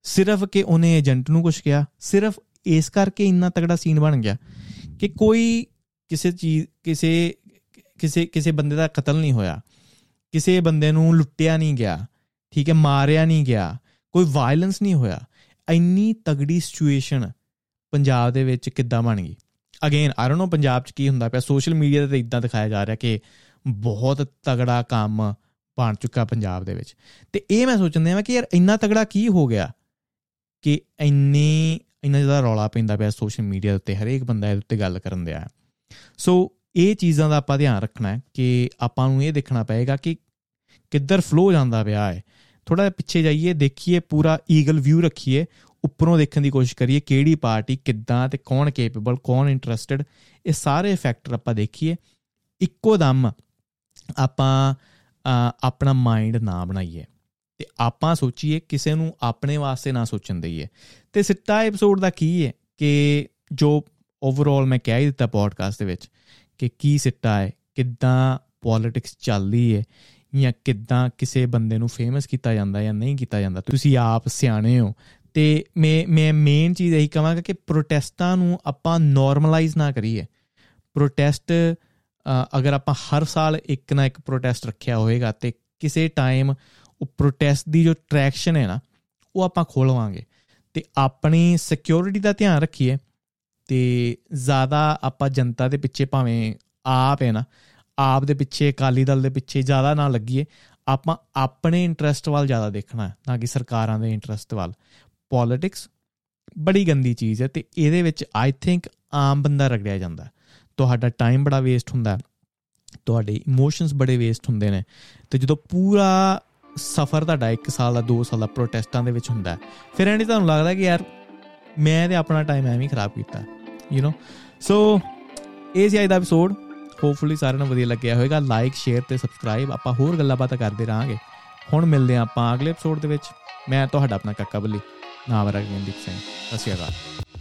ਸਿਰਫ ਕਿ ਉਹਨੇ ਏਜੰਟ ਨੂੰ ਕੁਝ ਕਿਹਾ, ਸਿਰਫ ਇਸ ਕਰਕੇ ਇੰਨਾ ਤਗੜਾ ਸੀਨ ਬਣ ਗਿਆ ਕਿ ਕੋਈ ਕਿਸੇ ਚੀਜ਼, ਕਿਸੇ ਕਿਸੇ ਕਿਸੇ ਬੰਦੇ ਦਾ ਕਤਲ ਨਹੀਂ ਹੋਇਆ। ਕਿਸੇ ਬੰਦੇ ਨੂੰ ਲੁੱਟਿਆ ਨਹੀਂ ਗਿਆ, ਠੀਕ ਹੈ, ਮਾਰਿਆ ਨਹੀਂ ਗਿਆ, ਕੋਈ ਵਾਇਲੈਂਸ ਨਹੀਂ ਹੋਇਆ। ਇੰਨੀ ਤਗੜੀ ਸਿਚੁਏਸ਼ਨ ਪੰਜਾਬ ਦੇ ਵਿੱਚ ਕਿੱਦਾਂ ਬਣ ਗਈ? Again I don't know Punjab 'ਚ ਕੀ ਹੁੰਦਾ ਪਿਆ ਸੋਸ਼ਲ ਮੀਡੀਆ ਤੇ ਇਦਾਂ ਦਿਖਾਇਆ ਜਾ ਰਿਹਾ ਕਿ ਬਹੁਤ ਤਗੜਾ ਕੰਮ ਬਣ ਚੁੱਕਾ ਪੰਜਾਬ ਦੇ ਵਿੱਚ। ਤੇ ਇਹ ਮੈਂ ਸੋਚਦਾ ਹਾਂ ਕਿ ਯਾਰ ਇੰਨਾ ਤਗੜਾ ਕੀ ਹੋ ਗਿਆ ਕਿ ਇੰਨੀ ਇੰਨਾ ਜ਼ਿਆਦਾ ਰੌਲਾ ਪੈਂਦਾ ਪਿਆ ਸੋਸ਼ਲ ਮੀਡੀਆ ਦੇ ਉੱਤੇ ਹਰੇਕ ਬੰਦਾ ਇਹਦੇ ਉੱਤੇ ਗੱਲ ਕਰਨ ਦਿਆ। ਸੋ ਇਹ ਚੀਜ਼ਾਂ ਦਾ ਆਪਾਂ ਧਿਆਨ ਰੱਖਣਾ ਹੈ ਕਿ ਆਪਾਂ ਨੂੰ ਇਹ ਦੇਖਣਾ ਪਏਗਾ ਕਿ ਕਿੱਧਰ ਫਲੋ ਜਾਂਦਾ ਪਿਆ ਹੈ। ਥੋੜਾ ਜਿਹਾ ਪਿੱਛੇ ਜਾਈਏ ਦੇਖੀਏ ਪੂਰਾ ਈਗਲ ਵਿਊ ਰੱਖੀਏ ਉੱਪਰੋਂ ਦੇਖਣ ਦੀ ਕੋਸ਼ਿਸ਼ ਕਰੀਏ ਕਿਹੜੀ ਪਾਰਟੀ ਕਿੱਦਾਂ ਤੇ ਕੌਣ ਕੇਪੇਬਲ ਕੌਣ ਇੰਟਰਸਟਿਡ ਇਹ ਸਾਰੇ ਫੈਕਟਰ ਆਪਾਂ ਦੇਖੀਏ। ਇੱਕੋ ਦਮ ਆਪਾਂ ਅ, ਆਪਣਾ ਮਾਈਂਡ ਨਾ ਬਣਾਈਏ। ਤੇ ਆਪਾਂ ਸੋਚੀਏ, ਕਿਸੇ ਨੂੰ ਆਪਣੇ ਵਾਸਤੇ ਨਾ ਸੋਚਣ ਦਈਏ। ਤੇ ਸਿੱਟਾ ਐਪੀਸੋਡ ਦਾ ਕੀ ਹੈ ਕਿ ਜੋ ਓਵਰਆਲ ਮੈਂ ਕਹਿ ਹੀ ਦਿੱਤਾ ਪੋਡਕਾਸਟ ਦੇ ਵਿੱਚ ਕਿ ਕੀ ਸਿੱਟਾ ਹੈ ਕਿੱਦਾਂ ਪੋਲਿਟਿਕਸ ਚੱਲਦੀ ਹੈ ਜਾਂ ਕਿੱਦਾਂ ਕਿਸੇ ਬੰਦੇ ਨੂੰ ਫੇਮਸ ਕੀਤਾ ਜਾਂਦਾ ਜਾਂ ਨਹੀਂ ਕੀਤਾ ਜਾਂਦਾ। ਤੁਸੀਂ ਆਪ ਸਿਆਣੇ ਹੋ। ਤੇ ਮੈਂ ਮੈਂ ਮੇਨ ਚੀਜ਼ ਇਹੀ ਕਹਾਂਗਾ ਕਿ ਪ੍ਰੋਟੈਸਟਾਂ ਨੂੰ ਆਪਾਂ ਨਾਰਮਲਾਈਜ਼ ਨਾ ਕਰੀਏ। ਪ੍ਰੋਟੈਸਟ ਅਗਰ ਆਪਾਂ ਹਰ ਸਾਲ ਇੱਕ ਨਾ ਇੱਕ ਪ੍ਰੋਟੈਸਟ ਰੱਖਿਆ ਹੋਏਗਾ ਤੇ ਕਿਸੇ ਟਾਈਮ ਉਹ ਪ੍ਰੋਟੈਸਟ ਦੀ ਜੋ ਟਰੈਕਸ਼ਨ ਹੈ ਨਾ, ਉਹ ਆਪਾਂ ਖੋਲਵਾਂਗੇ। ਤੇ ਆਪਣੀ ਸਿਕਿਉਰਿਟੀ ਦਾ ਧਿਆਨ ਰੱਖੀਏ ਤੇ ਜ਼ਿਆਦਾ ਆਪਾਂ ਜਨਤਾ ਦੇ ਪਿੱਛੇ ਭਾਵੇਂ ਆਪ ਹੈ ਨਾ, ਆਪ ਦੇ ਪਿੱਛੇ, ਅਕਾਲੀ ਦਲ ਦੇ ਪਿੱਛੇ ਜ਼ਿਆਦਾ ਨਾ ਲੱਗੀਏ। ਆਪਾਂ ਆਪਣੇ ਇੰਟਰਸਟ ਵੱਲ ਜ਼ਿਆਦਾ ਦੇਖਣਾ ਹੈ ਨਾ ਕਿ ਸਰਕਾਰਾਂ ਦੇ ਇੰਟਰਸਟ ਵੱਲ। ਪੋਲਿਟਿਕਸ ਬੜੀ ਗੰਦੀ ਚੀਜ਼ ਹੈ ਤੇ ਇਹਦੇ ਵਿੱਚ ਆਈ ਥਿੰਕ ਆਮ ਬੰਦਾ ਰਗੜਿਆ ਜਾਂਦਾ। ਹੈ। ਤੁਹਾਡਾ ਟਾਈਮ ਬੜਾ ਵੇਸਟ ਹੁੰਦਾ ਹੈ, ਤੁਹਾਡੇ ਇਮੋਸ਼ਨਸ ਬੜੇ ਵੇਸਟ ਹੁੰਦੇ ਨੇ ਤੇ ਜਦੋਂ ਪੂਰਾ ਸਫਰ ਤੁਹਾਡਾ 1 ਸਾਲ ਦਾ 2 ਸਾਲ ਦਾ ਪ੍ਰੋਟੈਸਟਾਂ ਦੇ ਵਿੱਚ ਹੁੰਦਾ ਹੈ, ਫਿਰ ਐਂਡ ਤੁਹਾਨੂੰ ਲੱਗਦਾ ਕਿ ਯਾਰ ਮੈਂ ਤੇ ਆਪਣਾ ਟਾਈਮ ਐਵੇਂ ਹੀ ਖਰਾਬ ਕੀਤਾ ਯੂ نو ਸੋ ਇਹ ਸੀ ਅੱਜ ਦਾ ਐਪੀਸੋਡ ਹੋਪਫੁਲੀ ਸਾਰਿਆਂ ਨੂੰ ਵਧੀਆ ਲੱਗਿਆ ਹੋਵੇਗਾ। ਲਾਈਕ ਸ਼ੇਅਰ ਤੇ ਸਬਸਕ੍ਰਾਈਬ ਆਪਾਂ ਹੋਰ ਗੱਲਾਂ ਬਾਤਾਂ ਕਰਦੇ ਰਹਾਂਗੇ। ਹੁਣ ਮਿਲਦੇ ਹਾਂ ਆਪਾਂ ਅਗਲੇ ਐਪੀਸੋਡ ਦੇ ਵਿੱਚ। ਮੈਂ ਤੁਹਾਡਾ ਆਪਣਾ ਕਾਕਾ ਬੱਲੀ। ਨਾਮ ਰਗਵਿੰਦਰ ਸਿੰਘ। ਸਤਿ ਸ਼੍ਰੀ ਅਕਾਲ।